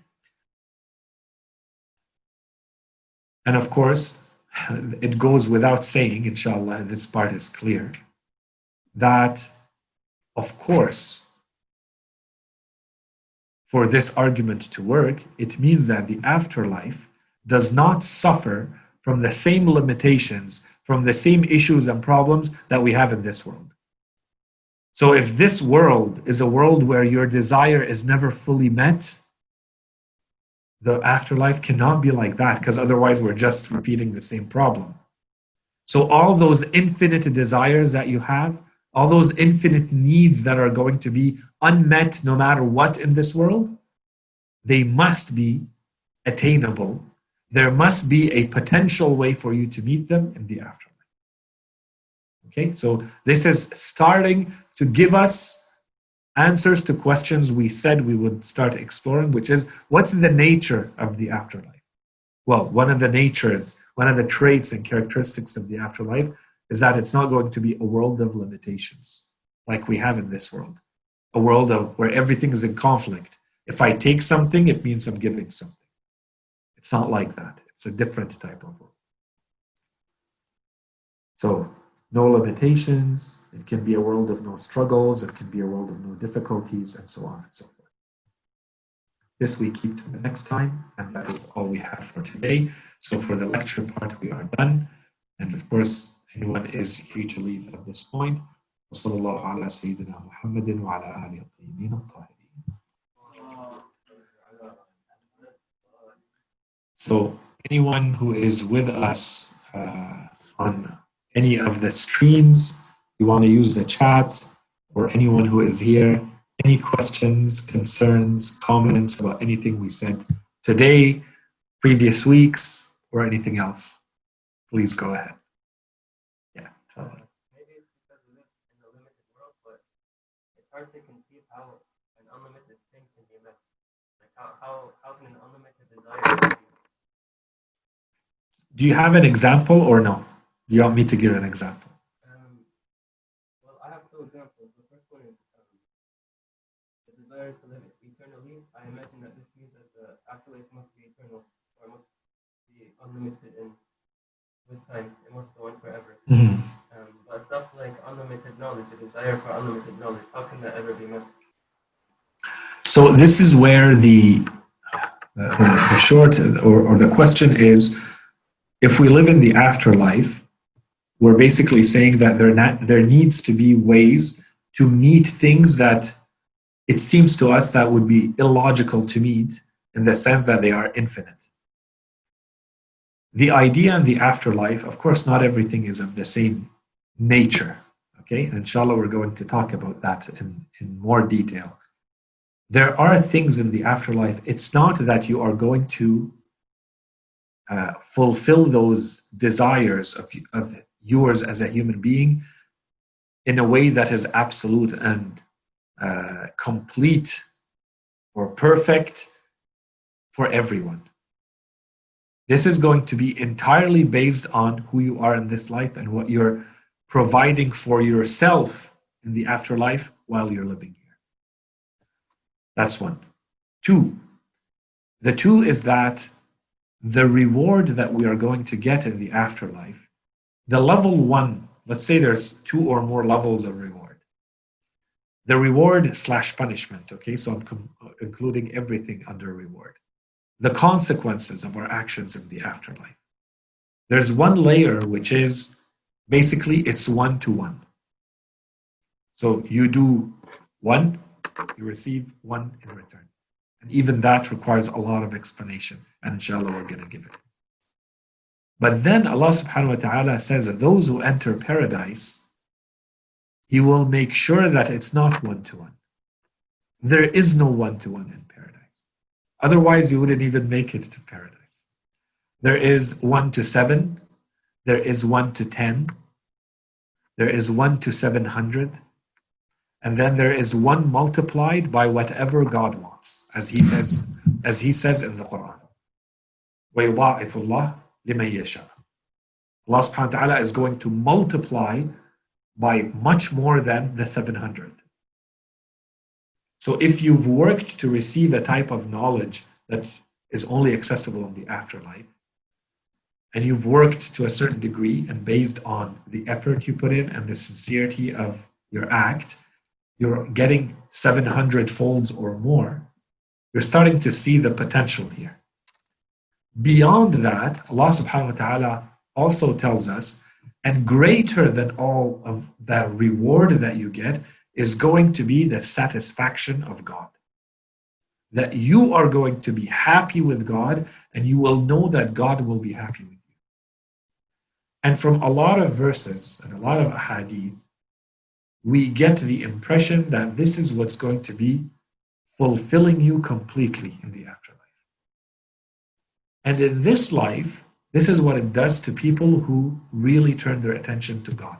And of course, it goes without saying, inshallah, and this part is clear, that of course, for this argument to work, it means that the afterlife does not suffer from the same limitations, from the same issues and problems that we have in this world. So, if this world is a world where your desire is never fully met, the afterlife cannot be like that because otherwise we're just repeating the same problem. So, all those infinite desires that you have, all those infinite needs that are going to be unmet no matter what in this world, they must be attainable there must be a potential way for you to meet them in the afterlife. Okay, so this is starting to give us answers to questions we said we would start exploring, which is what's the nature of the afterlife? Well, one of the natures, one of the traits and characteristics of the afterlife is that it's not going to be a world of limitations like we have in this world, a world of where everything is in conflict. If I take something, it means I'm giving something. It's not like that. It's a different type of world. So, no limitations. It can be a world of no struggles. It can be a world of no difficulties, and so on and so forth. This we keep to the next time, and that is all we have for today. So, for the lecture part, we are done. And of course, anyone is free to leave at this point. وصلى الله على سيدنا محمد وعلى آله الطيبين الطاهرين. So anyone who is with us uh, on any of the streams, you want to use the chat, or anyone who is here, any questions, concerns, comments about anything we said today, previous weeks, or anything else, please go ahead. Yeah. how, how, how can an unlimited desire be? Do you have an example or no? Do you want me to give an example? Um, well, I have two examples. The first one is um, the desire to live eternally. I imagine that this means that the afterlife must be eternal or must be unlimited in this time. It must go on forever. Mhm. Um, but stuff like unlimited knowledge, the desire for unlimited knowledge, how can that ever be met? So this is where the short or, or the question is, if we live in the afterlife, we're basically saying that there not, there needs to be ways to meet things that it seems to us that would be illogical to meet in the sense that they are infinite. The idea in the afterlife, of course, not everything is of the same nature. Okay, inshallah, we're going to talk about that in, in more detail there are things in the afterlife. It's not that you are going to uh, fulfill those desires of, of yours as a human being in a way that is absolute and uh, complete or perfect for everyone. This is going to be entirely based on who you are in this life and what you're providing for yourself in the afterlife while you're living here. That's one. Two, the two is that the reward that we are going to get in the afterlife, the level one, let's say there's two or more levels of reward. The reward slash punishment, okay, so I'm com- including everything under reward. The consequences of our actions in the afterlife. There's one layer which is basically it's one to one. So you do one, you receive one in return. And even that requires a lot of explanation. And inshallah, we're going to give it. But then Allah subhanahu wa ta'ala says that those who enter paradise, He will make sure that it's not one to one. There is no one to one in paradise. Otherwise, you wouldn't even make it to paradise. There is one to seven, there is one to ten, there is one to seven hundred, and then there is one multiplied by whatever God wants, as He says, as He says in the Quran. وَيُضَاعِفُ اللَّهُ لِمَن يَشَاءُ Allah subhanahu wa ta'ala is going to multiply by much more than the 700. So if you've worked to receive a type of knowledge that is only accessible in the afterlife, and you've worked to a certain degree and based on the effort you put in and the sincerity of your act, you're getting 700 folds or more, you're starting to see the potential here. Beyond that, Allah subhanahu wa ta'ala also tells us, and greater than all of that reward that you get is going to be the satisfaction of God. That you are going to be happy with God and you will know that God will be happy with you. And from a lot of verses and a lot of ahadith, we get the impression that this is what's going to be fulfilling you completely in the afterlife. And in this life, this is what it does to people who really turn their attention to God.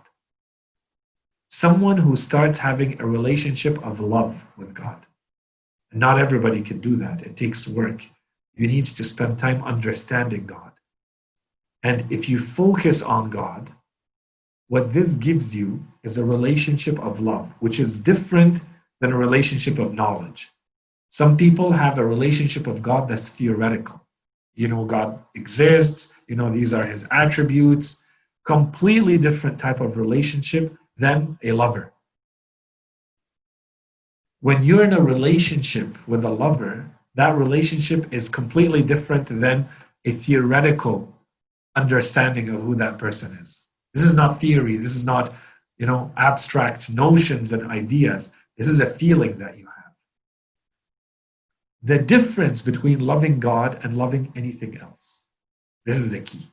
Someone who starts having a relationship of love with God. Not everybody can do that. It takes work. You need to spend time understanding God. And if you focus on God, what this gives you is a relationship of love, which is different than a relationship of knowledge. Some people have a relationship of God that's theoretical. You know, God exists, you know, these are his attributes, completely different type of relationship than a lover. When you're in a relationship with a lover, that relationship is completely different than a theoretical understanding of who that person is. This is not theory. This is not, you know, abstract notions and ideas. This is a feeling that you have. The difference between loving God and loving anything else. This is the key.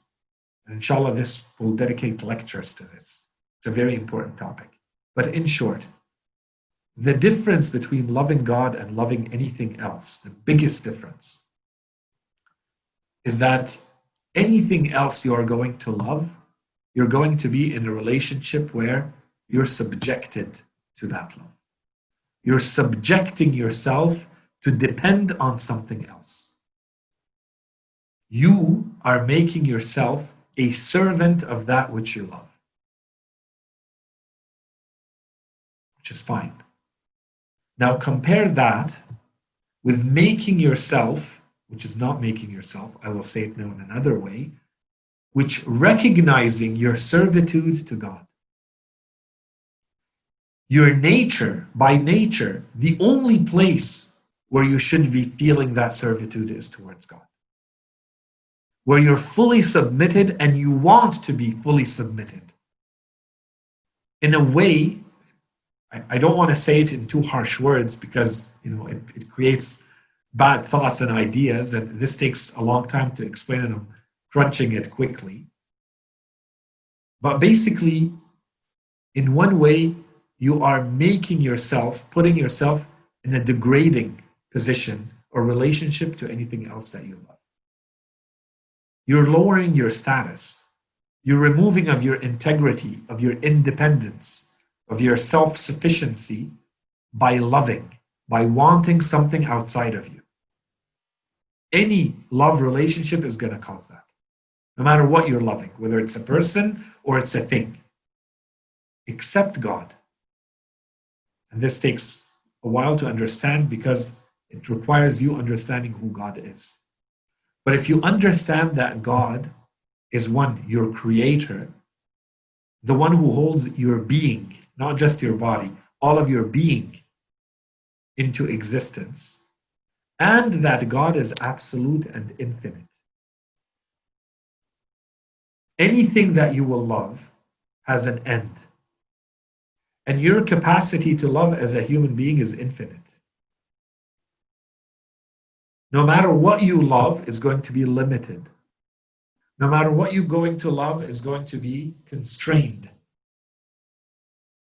And inshallah, this will dedicate lectures to this. It's a very important topic. But in short, the difference between loving God and loving anything else, the biggest difference, is that anything else you are going to love you're going to be in a relationship where you're subjected to that love. You're subjecting yourself to depend on something else. You are making yourself a servant of that which you love, which is fine. Now compare that with making yourself, which is not making yourself, I will say it now in another way, which recognizing your servitude to God. Your nature, by nature, the only place where you should be feeling that servitude is towards God. Where you're fully submitted and you want to be fully submitted. In a way, I, I don't want to say it in too harsh words because you know it, it creates bad thoughts and ideas, and this takes a long time to explain I'm crunching it quickly. But basically, in one way, you are making yourself, putting yourself in a degrading position or relationship to anything else that you love. You're lowering your status. You're removing of your integrity, of your independence, of your self sufficiency by loving, by wanting something outside of you. Any love relationship is going to cause that, no matter what you're loving, whether it's a person or it's a thing. Except God. And this takes a while to understand because it requires you understanding who God is. But if you understand that God is one, your creator, the one who holds your being, not just your body, all of your being into existence, and that God is absolute and infinite. Anything that you will love has an end. And your capacity to love as a human being is infinite. No matter what you love is going to be limited. No matter what you're going to love is going to be constrained,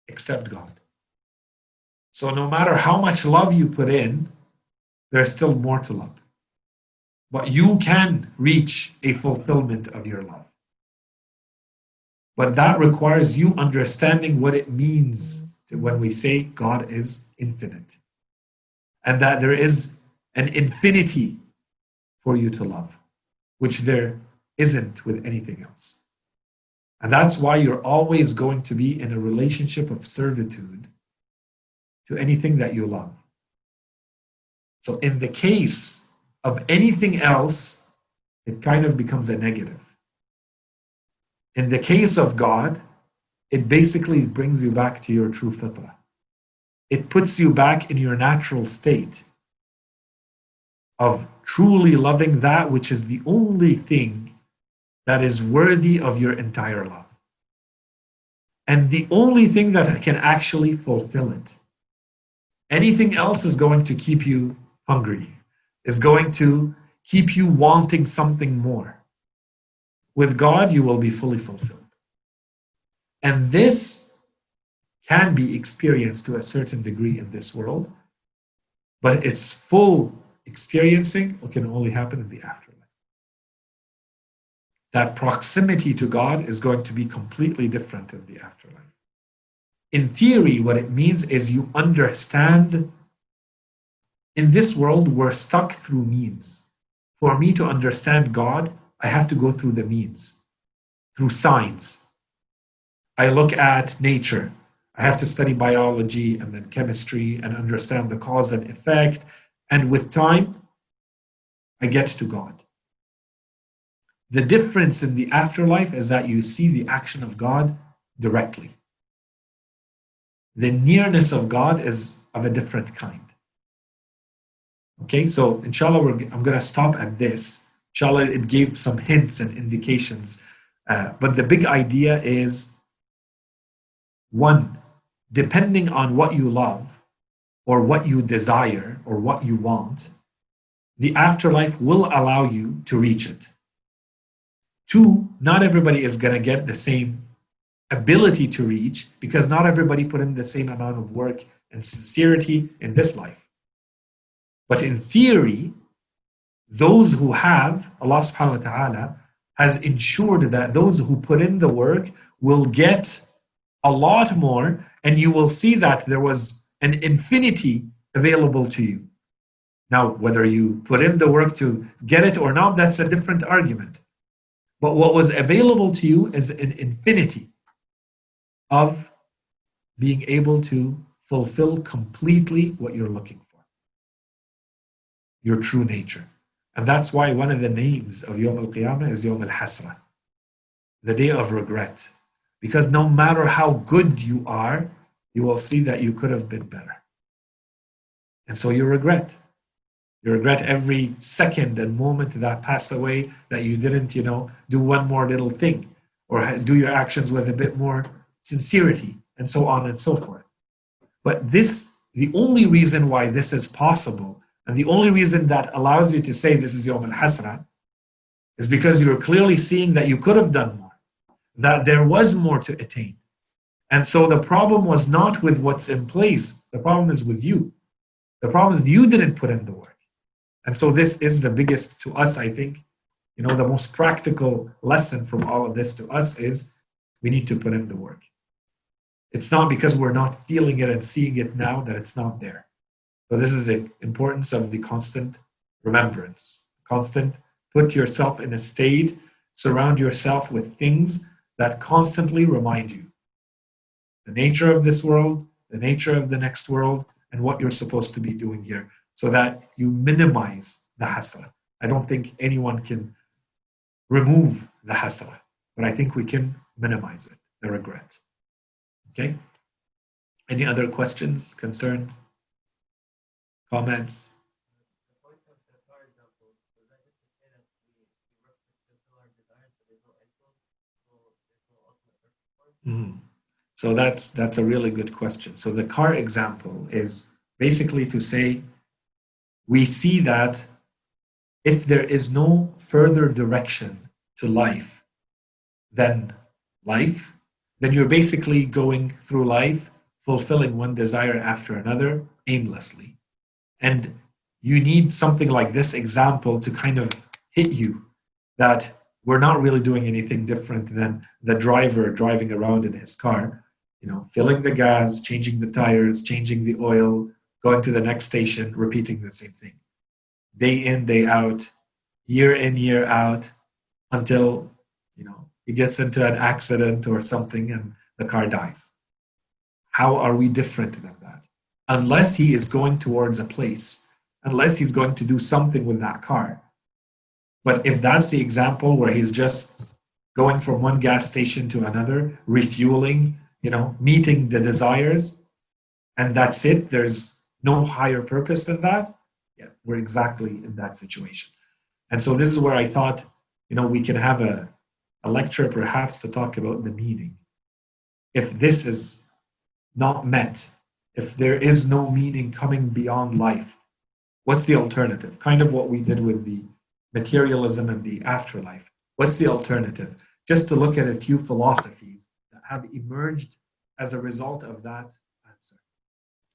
except God. So no matter how much love you put in, there's still more to love. But you can reach a fulfillment of your love. But that requires you understanding what it means when we say God is infinite. And that there is an infinity for you to love, which there isn't with anything else. And that's why you're always going to be in a relationship of servitude to anything that you love. So, in the case of anything else, it kind of becomes a negative. In the case of God, it basically brings you back to your true fitrah. It puts you back in your natural state of truly loving that which is the only thing that is worthy of your entire love. And the only thing that can actually fulfill it. Anything else is going to keep you hungry, is going to keep you wanting something more. With God, you will be fully fulfilled. And this can be experienced to a certain degree in this world, but its full experiencing can only happen in the afterlife. That proximity to God is going to be completely different in the afterlife. In theory, what it means is you understand in this world, we're stuck through means. For me to understand God, I have to go through the means, through science. I look at nature. I have to study biology and then chemistry and understand the cause and effect and with time, I get to God. The difference in the afterlife is that you see the action of God directly. The nearness of God is of a different kind. Okay, so inshallah, I'm going to stop at this. Inshallah, it gave some hints and indications. Uh, but the big idea is one, depending on what you love, or what you desire or what you want, the afterlife will allow you to reach it. Two, not everybody is going to get the same ability to reach because not everybody put in the same amount of work and sincerity in this life. But in theory, those who have, Allah subhanahu wa ta'ala has ensured that those who put in the work will get a lot more, and you will see that there was an infinity available to you. Now, whether you put in the work to get it or not, that's a different argument. But what was available to you is an infinity of being able to fulfill completely what you're looking for your true nature. And that's why one of the names of Yom Al Qiyamah is Yom Al Hasra, the day of regret. Because no matter how good you are, you will see that you could have been better. And so you regret. You regret every second and moment that passed away that you didn't, you know, do one more little thing or do your actions with a bit more sincerity and so on and so forth. But this, the only reason why this is possible and the only reason that allows you to say this is Yom al Hasra is because you're clearly seeing that you could have done more, that there was more to attain. And so the problem was not with what's in place, the problem is with you. The problem is you didn't put in the work. And so this is the biggest to us, I think, you know, the most practical lesson from all of this to us is we need to put in the work. It's not because we're not feeling it and seeing it now that it's not there. So this is the importance of the constant remembrance. Constant, put yourself in a state, surround yourself with things that constantly remind you the nature of this world, the nature of the next world, and what you're supposed to be doing here, so that you minimize the hasra. I don't think anyone can remove the hasra, but I think we can minimize it, the regret. Okay? Any other questions, concerns? Comments? Mhm. So that's that's a really good question. So the car example is basically to say we see that if there is no further direction to life than life, then you're basically going through life fulfilling one desire after another aimlessly. And you need something like this example to kind of hit you that we're not really doing anything different than the driver driving around in his car, you know, filling the gas, changing the tires, changing the oil, going to the next station, repeating the same thing. Day in, day out, year in, year out, until, you know, he gets into an accident or something and the car dies. How are we different than that? Unless he is going towards a place, unless he's going to do something with that car. But if that's the example where he's just going from one gas station to another, refueling, you know, meeting the desires, and that's it, there's no higher purpose than that, yeah, we're exactly in that situation. And so this is where I thought, you know, we can have a, a lecture perhaps to talk about the meaning. If this is not met, if there is no meaning coming beyond life, what's the alternative? Kind of what we did with the materialism and the afterlife. What's the alternative? Just to look at a few philosophies that have emerged as a result of that answer.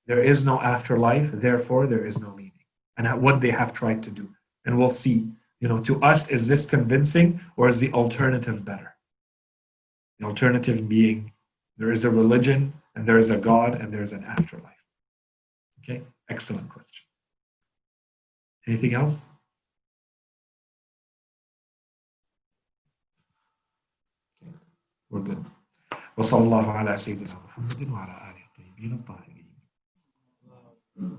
There is no afterlife, therefore there is no meaning. And what they have tried to do. And we'll see, you know, to us, is this convincing or is the alternative better? The alternative being there is a religion and there is a God and there is an afterlife. Okay, excellent question. Anything else? Okay. We're good. وصلى الله على سيدنا محمد وعلى آله الطيبين الطاهرين